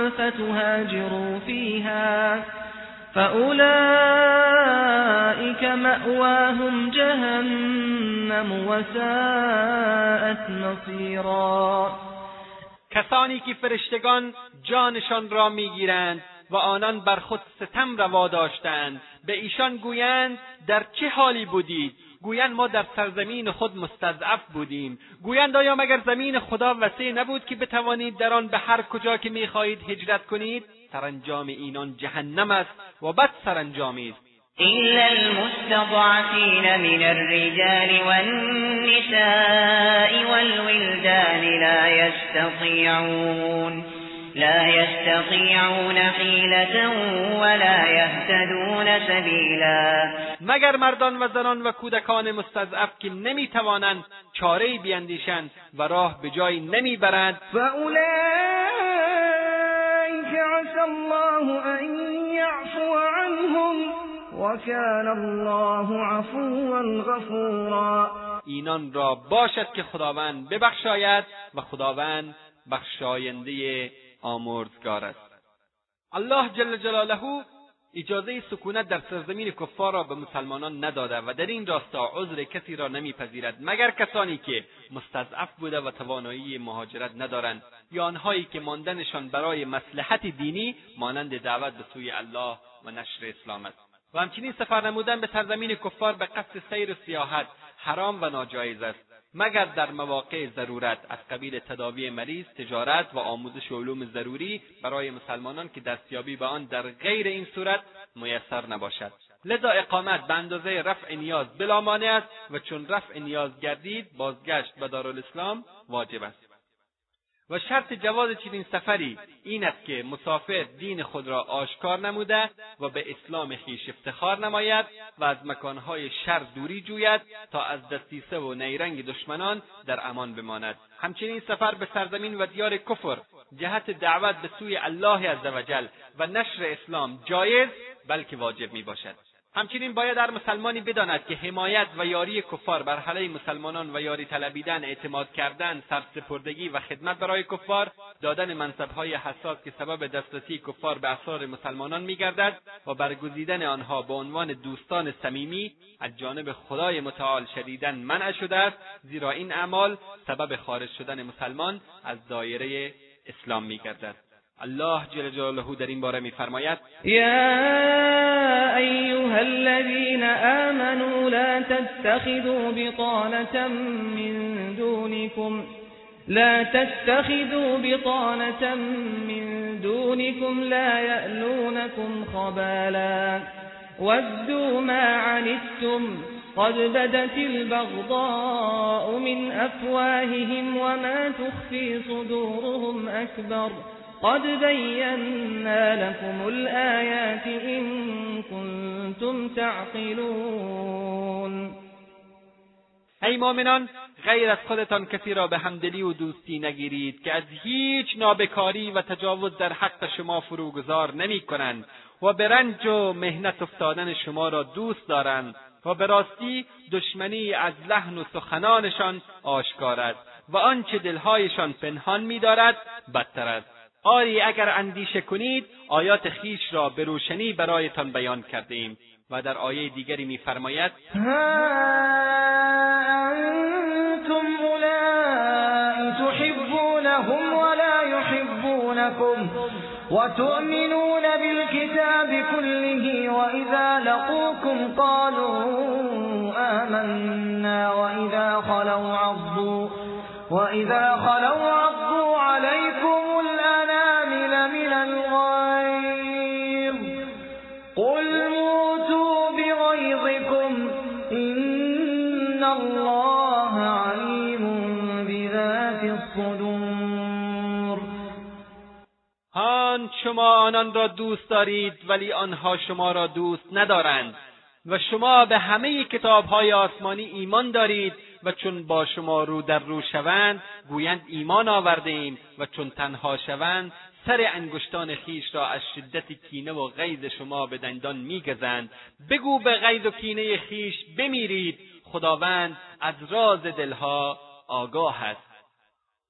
فتهاجروا فيها فأولئك مأواهم جهنم وساءت مصيرا کسانی که فرشتگان جانشان را می‌گیرند و آنان بر خود ستم روا داشتند. به ایشان گویند در چه حالی بودید؟ گویند ما در سرزمین خود مستضعف بودیم. گویند آیا مگر زمین خدا وسیع نبود که بتوانید در آن به هر کجا که می‌خواهید هجرت کنید؟ سرانجام اینان جهنم است و بد سرانجامی است. إلا المستضعفين من الرجال والنساء والولدان لا يستطيعون لا يستطيعون حيلة ولا يهتدون سبيلا مگر مردان و زنان و کودکان مستضعف که نمیتوانند چاره بیندیشند و راه به جایی نمیبرند. فأولئك عسى الله أن يعفو عنهم. وكان الله عفوا غفورا. اینان را باشد که خداوند ببخشاید و خداوند بخشاینده آمرزگار است. الله جل جلاله اجازه سکونت در سرزمین کفار را به مسلمانان نداده و در این راستا عذر کسی را نمیپذیرد مگر کسانی که مستضعف بوده و توانایی مهاجرت ندارند یا آنهایی که ماندنشان برای مصلحت دینی مانند دعوت به سوی الله و نشر اسلام است. و همچنین سفر نمودن به سرزمین کفار به قصد سیر و سیاحت حرام و ناجایز است مگر در مواقع ضرورت از قبیل تداوی مریض تجارت و آموزش علوم ضروری برای مسلمانان که دستیابی به آن در غیر این صورت میسر نباشد. لذا اقامت به اندازه رفع نیاز بلا مانع است و چون رفع نیاز گردید بازگشت به دارالاسلام واجب است. و شرط جواز چنین سفری این است که مسافر دین خود را آشکار نموده و به اسلام خویش افتخار نماید و از مکانهای شر دوری جوید تا از دستیسه و نیرنگ دشمنان در امان بماند. همچنین سفر به سرزمین و دیار کفر جهت دعوت به سوی الله عزوجل و نشر اسلام جایز بلکه واجب می باشد همچنین باید هر مسلمانی بداند که حمایت و یاری کفار بر حله مسلمانان و یاری طلبیدن اعتماد کردن سرسپردگی و خدمت برای کفار دادن منصبهای حساس که سبب دسترسی کفار به اسرار مسلمانان میگردد و برگزیدن آنها به عنوان دوستان صمیمی از جانب خدای متعال شدیدن منع شده است زیرا این اعمال سبب خارج شدن مسلمان از دایره اسلام میگردد. الله جل جلاله در این باره میفرماید یا ایها الذین آمنوا لا تتخذوا بطانة من دونكم لا تتخذوا بطانة من دونكم لا يألونكم خبالا. ودوا ما عنتم قد بدت البغضاء من أفواههم وما تخفي صدورهم أكبر. قد بينا لكم الآيات إن كنتم تعقلون ای مؤمنان غیر از خودتان کسی را به همدلی و دوستی نگیرید که از هیچ نابکاری و تجاوز در حق شما فروگذار نمی کنند و به رنج و مهنت افتادن شما را دوست دارند و به راستی دشمنی از لحن و سخنانشان آشکار است و آنچه دلهایشان پنهان میدارد بدتر است. آری اگر اندیشه کنید آیات خیش را به روشنی برایتان بیان کرده ایم و در آیه دیگری میفرماید انتم اولائی تحبونهم ولا يحبونكم وتؤمنون بالكتاب كله وإذا لقوكم قالوا آمنا وإذا خلوا عضوا وإذا خلوا عضوا عليكم شما آنان را دوست دارید ولی آنها شما را دوست ندارند. و شما به همه کتابهای آسمانی ایمان دارید و چون با شما رو در رو شوند گویند ایمان آورده ایم و چون تنها شوند سر انگشتان خیش را از شدت کینه و غیظ شما به دندان میگزند. بگو به غیظ و کینه خیش بمیرید. خداوند از راز دلها آگاه است.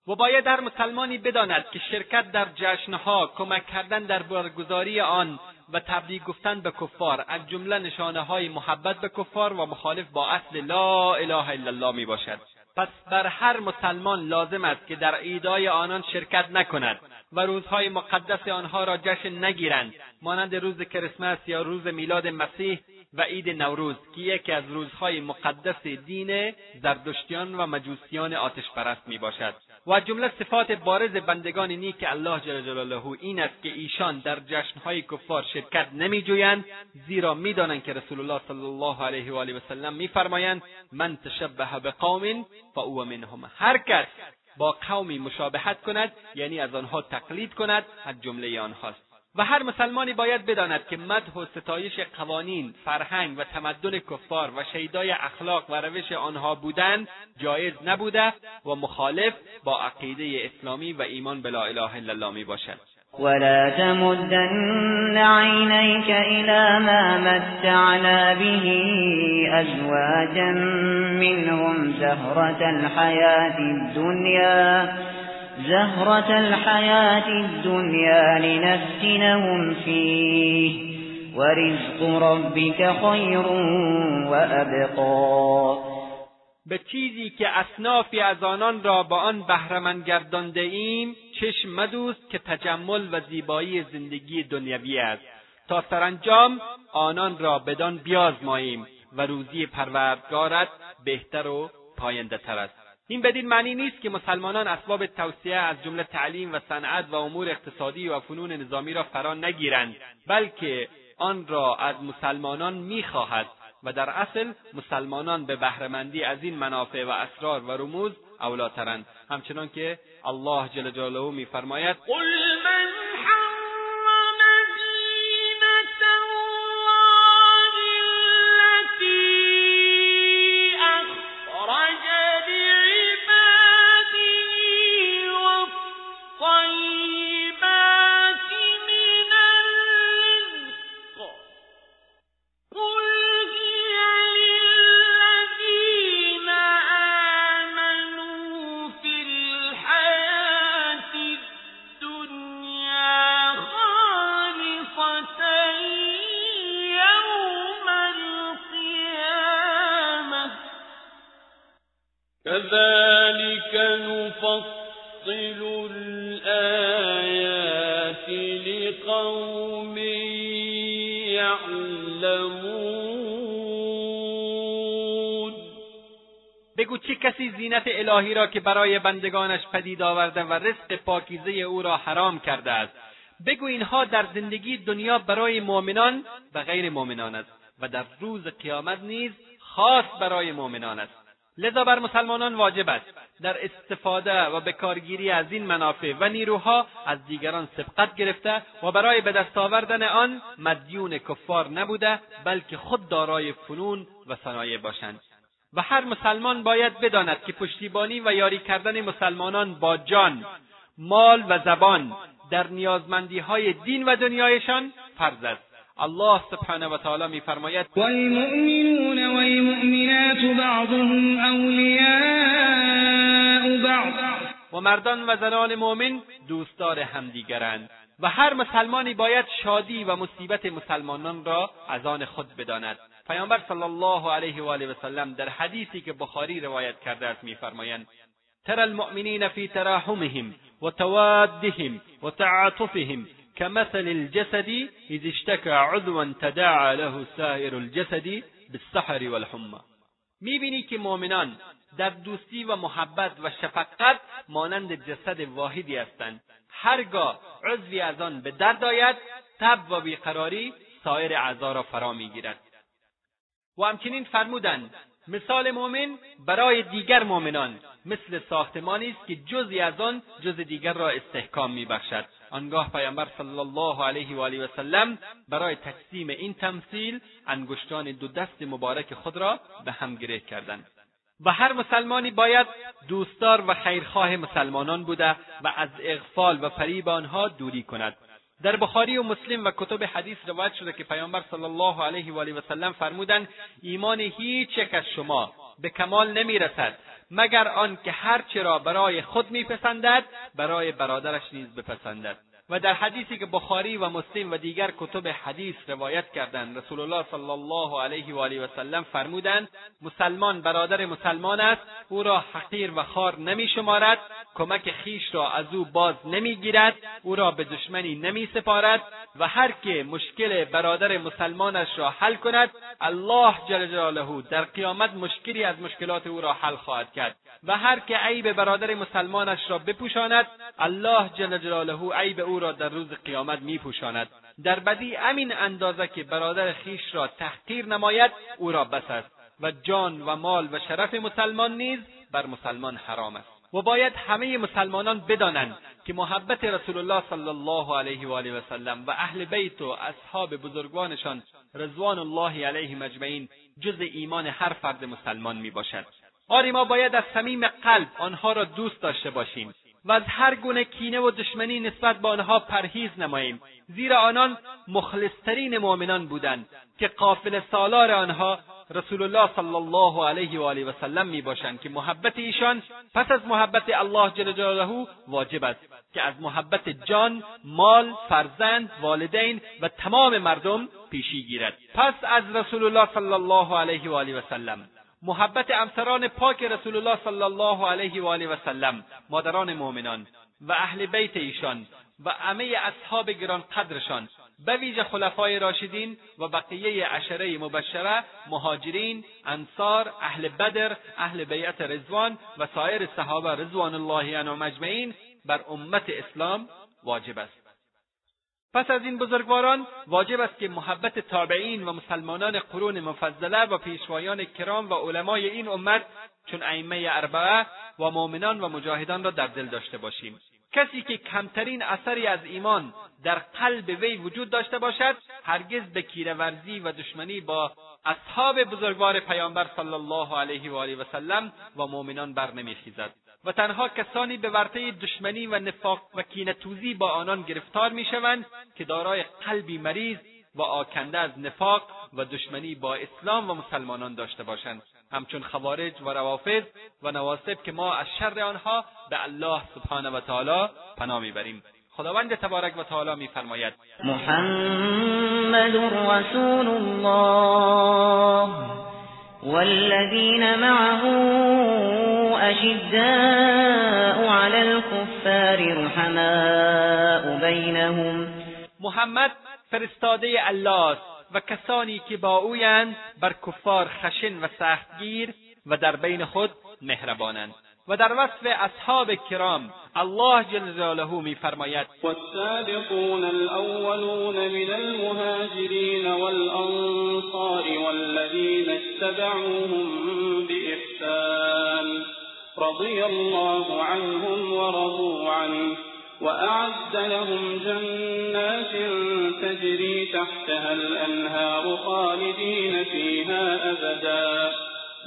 و باید هر مسلمانی بداند که شرکت در جشنها کمک کردن در برگزاری آن و تبریک گفتن به کفار از جمله نشانه های محبت به کفار و مخالف با اصل لا اله الا الله می باشد پس بر هر مسلمان لازم است که در عیدهای آنان شرکت نکند و روزهای مقدس آنها را جشن نگیرند مانند روز کریسمس یا روز میلاد مسیح و عید نوروز که یکی از روزهای مقدس دین زردشتیان و مجوسیان آتش پرست می باشد و از جمله صفات بارز بندگان نیک الله جل جلاله این است که ایشان در جشنهای کفار شرکت نمیجویند زیرا می‌دانند که رسول الله صلی الله علیه و آله و سلم میفرمایند من تشبه بقوم فهو منهم. هر کس با قومی مشابهت کند یعنی از آنها تقلید کند از جمله آنهاست. و هر مسلمانی باید بداند که مدح و ستایش قوانین فرهنگ و تمدن کفار و شیدای اخلاق و روش آنها بودن جایز نبوده و مخالف با عقیده اسلامی و ایمان به لا اله الا الله می باشد. ولا تمدن عينيك إلى ما متعنا به أزواجا منهم زهرة الحياة الدنيا زهرة الحياة الدنيا لنفتنهم فيه. ورزق ربك خير وأبقى. به چیزی که اصنافی از آنان را با آن بهرهمند گردانده ایم چشم مدوز که تجمل و زیبایی زندگی دنیوی است. تا سرانجام آنان را بدان بیازماییم و روزی پروردگارت بهتر و پاینده تر است. این بدین معنی نیست که مسلمانان اسباب توسعه از جمله تعلیم و صنعت و امور اقتصادی و فنون نظامی را فرا نگیرند بلکه آن را از مسلمانان می‌خواهد و در اصل مسلمانان به بهرهمندی از این منافع و اسرار و رموز اولاترند. همچنان که الله جل جلاله میفرماید قل من الهی را که برای بندگانش پدید آورده و رزق پاکیزه او را حرام کرده است. بگو اینها در زندگی دنیا برای مؤمنان و غیر مؤمنان است و در روز قیامت نیز خاص برای مؤمنان است. لذا بر مسلمانان واجب است در استفاده و به کارگیری از این منافع و نیروها از دیگران سبقت گرفته و برای به دست آوردن آن مدیون کفار نبوده بلکه خود دارای فنون و صنایع باشند. و هر مسلمان باید بداند که پشتیبانی و یاری کردن مسلمانان با جان مال و زبان در نیازمندی های دین و دنیایشان فرض است. الله سبحانه و تعالی میفرماید والمؤمنون والمؤمنات بعضهم اولیاء بعض. و مردان و زنان مؤمن دوستدار همدیگرند. و هر مسلمانی باید شادی و مصیبت مسلمانان را از آن خود بداند. پیامبر صلی الله علیه و آله و سلم در حدیثی که بخاری روایت کرده است میفرمایند ترى المؤمنین فی تراحمهم و توادهم و تعاطفهم كمثل الجسد إذ اشتكى عضوا تداعى له سائر الجسد بالسحر والحمى. می‌بینی که مؤمنان در دوستی و محبت و شفقت مانند جسد واحدی هستند. هرگاه عضوی از آن به درد آید تب و بیقراری سایر اعضا را فرا می‌گیرد. و همچنین فرمودند مثال مؤمن برای دیگر مؤمنان مثل ساختمانی است که جزی از آن جز دیگر را استحکام میبخشد. آنگاه پیامبر صلی الله علیه و آله و سلم برای تقسیم این تمثیل انگشتان دو دست مبارک خود را به هم گره کردند. و هر مسلمانی باید دوستدار و خیرخواه مسلمانان بوده و از اغفال و فریب آنها دوری کند. در بخاری و مسلم و کتب حدیث روایت شده که پیامبر صلی الله علیه و آله و سلم فرمودند ایمان هیچ یک از شما به کمال نمی‌رسد مگر آن که هرچه را برای خود میپسندد برای برادرش نیز بپسندد. و در حدیثی که بخاری و مسلم و دیگر کتب حدیث روایت کردند رسول الله صلی الله علیه و آله و سلم فرمودند مسلمان برادر مسلمان است او را حقیر و خار نمی شمارد کمک خیش را از او باز نمی‌گیرد او را به دشمنی نمی سپارد و هر که مشکل برادر مسلمانش را حل کند الله جل جلاله در قیامت مشکلی از مشکلات او را حل خواهد کرد. و هر که عیب برادر مسلمانش را بپوشاند الله جل جلاله عیب او را در روز قیامت میپوشاند. در بدی امین اندازه که برادر خیش را تحقیر نماید او را بس است و جان و مال و شرف مسلمان نیز بر مسلمان حرام است. و باید همه مسلمانان بدانند که محبت رسول الله صلی الله علیه و آله و سلم و اهل بیت و اصحاب بزرگوانشان رضوان الله علیهم اجمعین جز ایمان هر فرد مسلمان می باشد آری ما باید از صمیم قلب آنها را دوست داشته باشیم. و از هر گونه کینه و دشمنی نسبت به آنها پرهیز نماییم. زیرا آنان مخلصترین مؤمنان بودند که قافل سالار آنها رسول الله صلی الله علیه و آله و سلم می باشند که محبت ایشان پس از محبت الله جل جلاله واجب است که از محبت جان مال فرزند والدین و تمام مردم پیشی گیرد. پس از رسول الله صلی الله علیه و آله و سلم محبت امسران پاک رسول الله صلی الله علیه و آله و سلم مادران مؤمنان و اهل بیت ایشان و همه اصحاب گران قدرشان به ویژه خلفای راشدین و بقیه عشره مبشره مهاجرین انصار اهل بدر اهل بیعت رضوان و سایر صحابه رضوان الله عنهم اجمعین بر امت اسلام واجب است. پس از این بزرگواران واجب است که محبت تابعین و مسلمانان قرون مفضله و پیشوایان کرام و علمای این امت چون ائمه اربعه و مؤمنان و مجاهدان را در دل داشته باشیم. کسی که کمترین اثری از ایمان در قلب وی وجود داشته باشد هرگز به کیرهورزی و دشمنی با اصحاب بزرگوار پیامبر صلی الله علیه و آله و سلم و مؤمنان بر نمیخیزد. و تنها کسانی به ورطه دشمنی و نفاق و کینهتوزی با آنان گرفتار می‌شوند که دارای قلبی مریض و آکنده از نفاق و دشمنی با اسلام و مسلمانان داشته باشند. همچون خوارج و روافض و نواصب که ما از شر آنها به الله سبحانه و تعالی پناه می‌بریم. خداوند تبارک و تعالی میفرماید. محمد رسول الله. والذین معه أشداء على الكفار رحماء بینهم محمد فرستاده الله و کسانی که با اویند بر کفار خشن و سختگیر و در بین خود مهربانند. و در وصف اصحاب کرام الله جل جلاله میفرماید. والسابقون الأولون من المهاجرین والأنصار والذین اتبعوهم بإحسان رضی الله عنهم ورضوا عنه وأعد لهم جنات تجري تحتها الأنهار خالدين فيها أبدا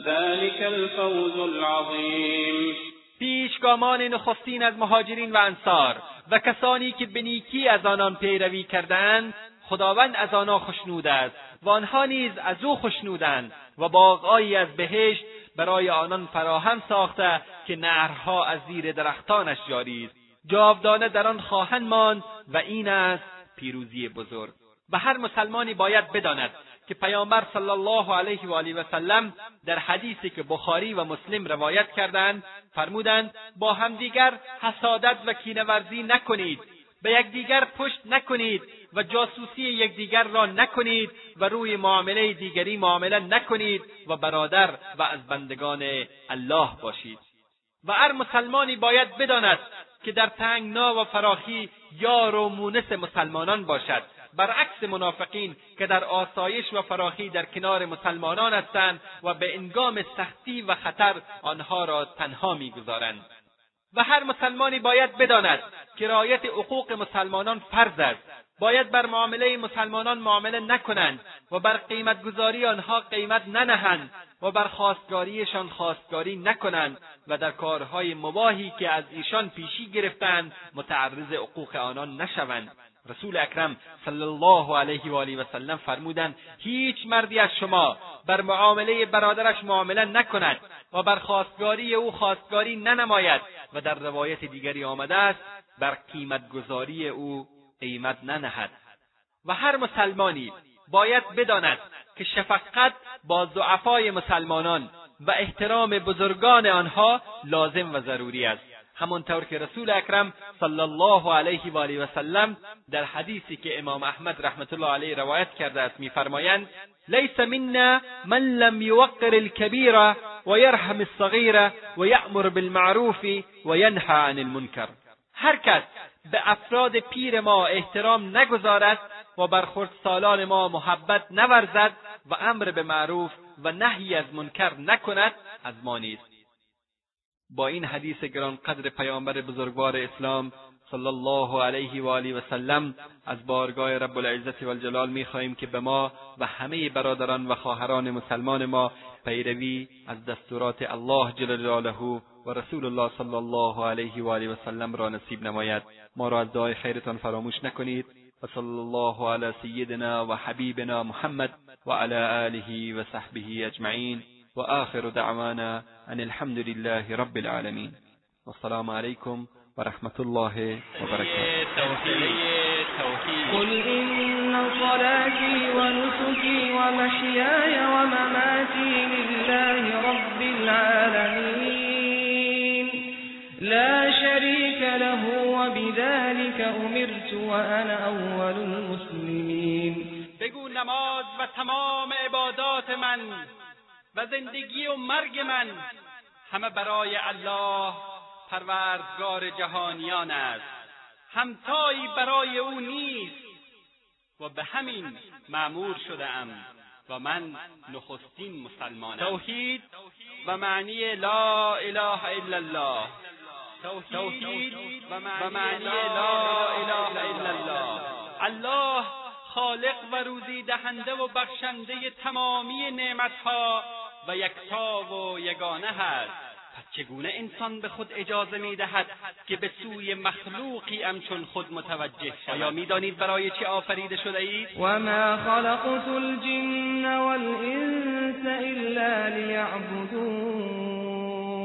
ذلك الفوز العظیم پیشگامان نخستین از مهاجرین و انصار و کسانی که به نیکی از آنان پیروی کردند خداوند از آنها خشنود است و آنها نیز از او خشنودند و باغهایی از بهشت برای آنان فراهم ساخته که نهرها از زیر درختانش جاری است جاودانه در آن خواهند ماند و این است پیروزی بزرگ. و هر مسلمانی باید بداند که پیامبر صلی الله علیه و آله و سلم در حدیثی که بخاری و مسلم روایت کردند فرمودند با همدیگر حسادت و کینهورزی نکنید به یکدیگر پشت نکنید و جاسوسی یکدیگر را نکنید و روی معامله دیگری معامله نکنید و برادر و از بندگان الله باشید. و هر مسلمانی باید بداند که در تنگنا و فراخی یار و مونس مسلمانان باشد. برعکس منافقین که در آسایش و فراخی در کنار مسلمانان هستند و به انگام سختی و خطر آنها را تنها می‌گذارند. و هر مسلمانی باید بداند که رعایت حقوق مسلمانان فرض است. باید بر معامله مسلمانان معامله نکنند و بر قیمتگذاری آنها قیمت ننهند و بر خواستگاریشان خواستگاری نکنند و در کارهای مباهی که از ایشان پیشی گرفتند متعرض حقوق آنان نشوند. رسول اکرم صلی الله علیه و آله و سلم فرمودند هیچ مردی از شما بر معامله برادرش معامله نکند و بر خواستگاری او خواستگاری ننماید و در روایت دیگری آمده است بر قیمتگذاری او قیمت ننهد. و هر مسلمانی باید بداند که شفقت با ضعفای مسلمانان و احترام بزرگان آنها لازم و ضروری است. همانطور که رسول اکرم صلی الله علیه و آله و سلم در حدیثی که امام احمد رحمت الله علیه روایت کرده است میفرمایند لیس منا من لم یوقر الكبیر و یرحم الصغیر و یأمر بالمعروف و ینهى عن المنکر. هر کس به افراد پیر ما احترام نگذارد و بر سالان ما محبت نورزد و امر به معروف و نهی از منکر نکند از ما نیست. با این حدیث گرانقدر پیامبر بزرگوار اسلام صلی الله علیه و آله و سلم از بارگاه رب العزت و الجلال می‌خواهیم که به ما و همه برادران و خواهران مسلمان ما پیروی از دستورات الله جل جلاله و رسول الله صلی الله علیه و آله و سلم را نصیب نماید. ما را از دعای خیرتان فراموش نکنید و صلی الله علی سیدنا و حبیبنا محمد و علی آله و صحبه اجمعین. و آخر دعوانا أن الحمد لله رب العالمین والسلام علیکم ورحمة الله وبركاته. قل إن صلاتي ونسكي ومحياي ومماتي لله رب العالمين. لا شريك له وبذلك أمرت وأنا أول المسلمين. بگو نماز و تمام عبادات من. و زندگی و مرگ من همه برای الله پروردگار جهانیان است. همتایی برای او نیست و به همین معمور شده ام و من نخستین مسلمانم. توحید و معنی لا اله الا الله. توحید و معنی لا اله الا الله. الله خالق و روزی دهنده و بخشنده تمامی نعمتها و یکتا و یگانه هست. پس چگونه انسان به خود اجازه می‌دهد که به سوی مخلوقی همچون خود متوجه شود؟ آیا می‌دانید برای چه آفریده شده اید؟ و ما خلقت الجن والانس الا لیعبدون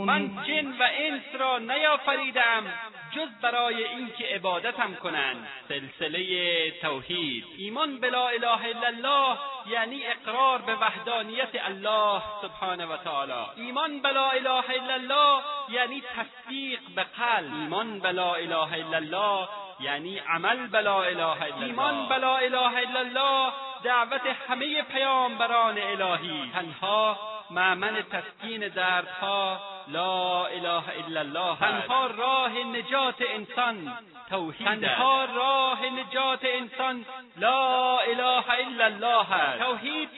من جن و انس را نیافریدم جز برای اینکه عبادتم کنند. سلسله توحید. ایمان به لا اله الا الله یعنی اقرار به وحدانیت الله سبحانه و تعالی. ایمان به لا اله الا الله یعنی تصدیق به قلب. ایمان به لا اله الا الله یعنی عمل به لا اله الا ایمان به لا اله الا الله دعوت همه پیامبران الهی. تنها معمن تسکین دردها لا اله الا الله تنها راه نجات انسان توحید تنها راه نجات انسان لا اله الا الله توحید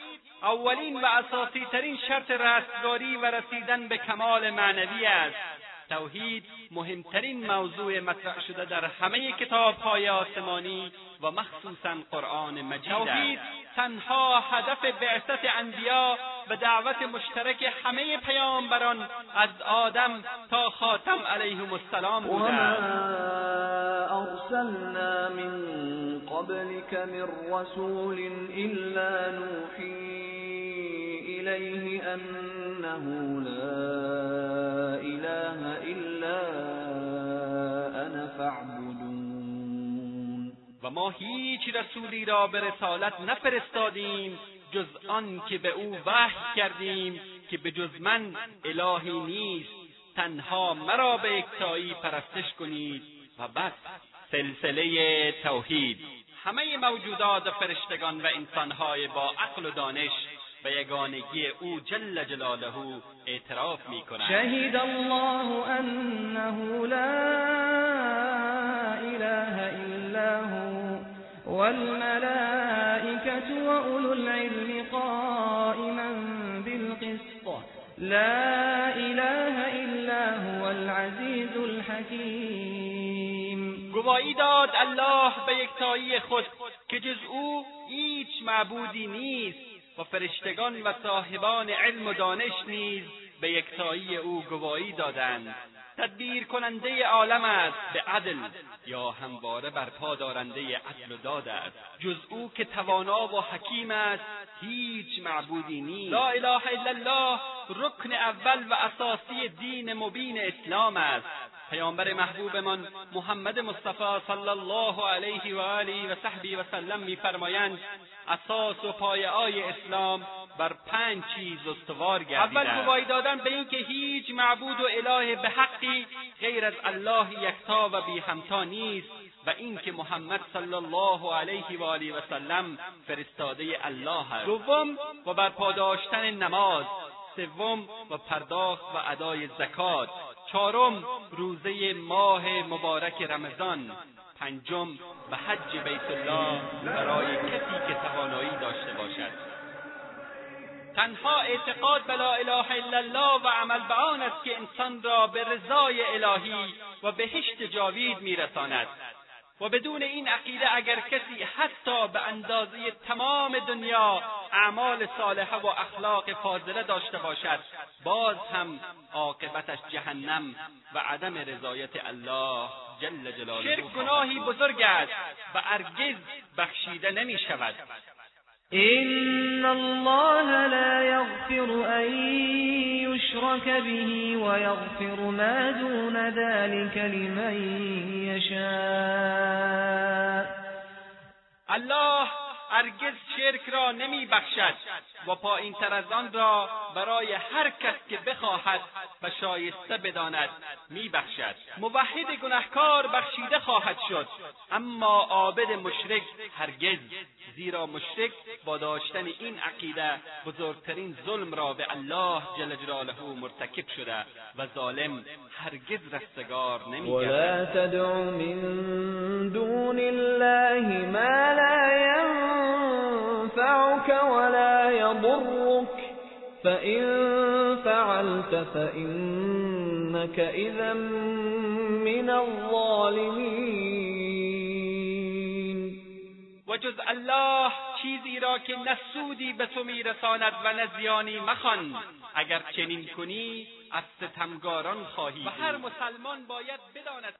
اولین و اساسی ترین شرط رستگاری و رسیدن به کمال معنوی است. توحید مهمترین موضوع مطرح شده در همه کتابهای آسمانی. و مخصوصا قرآن مجید توحید تنها هدف بعثت انبیا و دعوت مشترک همه پیامبران از آدم تا خاتم علیهم السلام بوده ارسلنا من قبلك من رسول الا نوحی الیه انه لا اله الا انا فاعبدون و ما هیچ رسولی را به رسالت نفرستادیم جز آن که به او وحی کردیم که به جز من الهی نیست. تنها مرا به یکتایی پرستش کنید و بس. سلسله توحید. همه موجودات فرشتگان و انسانهای با عقل و دانش به یگانگی او جل جلاله اعتراف می کنند شهید الله انه لا اله الا هو. والملائكة وأولو العلم قائما بالقسط. لا إله إلا هو العزيز الحكيم. گواهی داد الله به یکتایی خود که جز او هیچ معبودی نیست و فرشتگان و صاحبان علم و دانش نیز به یکتایی او گواهی دادند. تدبیر کننده عالم است. به عدل یا همواره برپا دارنده عدل و داد است. جز او که توانا و حکیم است هیچ معبودی نیست. لا اله الا الله رکن اول و اساسی دین مبین اسلام است. پیامبر محبوبمان محمد مصطفی صلی الله علیه و آله و صحبی و سلم میفرمایند اساس و پایههای اسلام بر پنج چیز استوار گردیده اول گواهی دادن به اینکه هیچ معبود و اله به حقی غیر از الله یکتا و بی همتا نیست و اینکه محمد صلی الله علیه و آله و سلم فرستاده الله است. دوم و بر پاداشتن نماز. سوم و پرداخت و ادای زکات. چهارم روزه ماه مبارک رمضان. پنجم و حج بیت الله برای کسی که توانایی داشته باشد. تنها اعتقاد به لا اله الا الله و عمل به آن است که انسان را به رضای الهی و بهشت جاوید میرساند. و بدون این عقیده اگر کسی حتی به اندازه تمام دنیا اعمال صالحه و اخلاق فاضله داشته باشد باز هم عاقبتش جهنم و عدم رضایت الله جل جلاله. شرک گناهی بزرگ است و هرگز بخشیده نمی شود إن الله لا يغفر أن يشرك به ويغفر ما دون ذلك لمن يشاء. الله هرگز شرک را نمی بخشد و پایین تر از آن را برای هر کس که بخواهد و شایسته بداند میبخشد. موحد گنهکار بخشیده خواهد شد. اما عابد مشرک هرگز زیرا مشرک با داشتن این عقیده بزرگترین ظلم را به الله جل جلاله مرتکب شده و ظالم هرگز رستگار نمیگردد. ولا من دون الله ما لا ينفعك ولا يضرك. فإن فعلت فإنك إذا من الظالمين. و جز الله چیزی را که نه سودی به تو میرساند و نه زیانی مخوان. اگر چنین کنی از ستمگاران خواهی و هر مسلمان باید بداند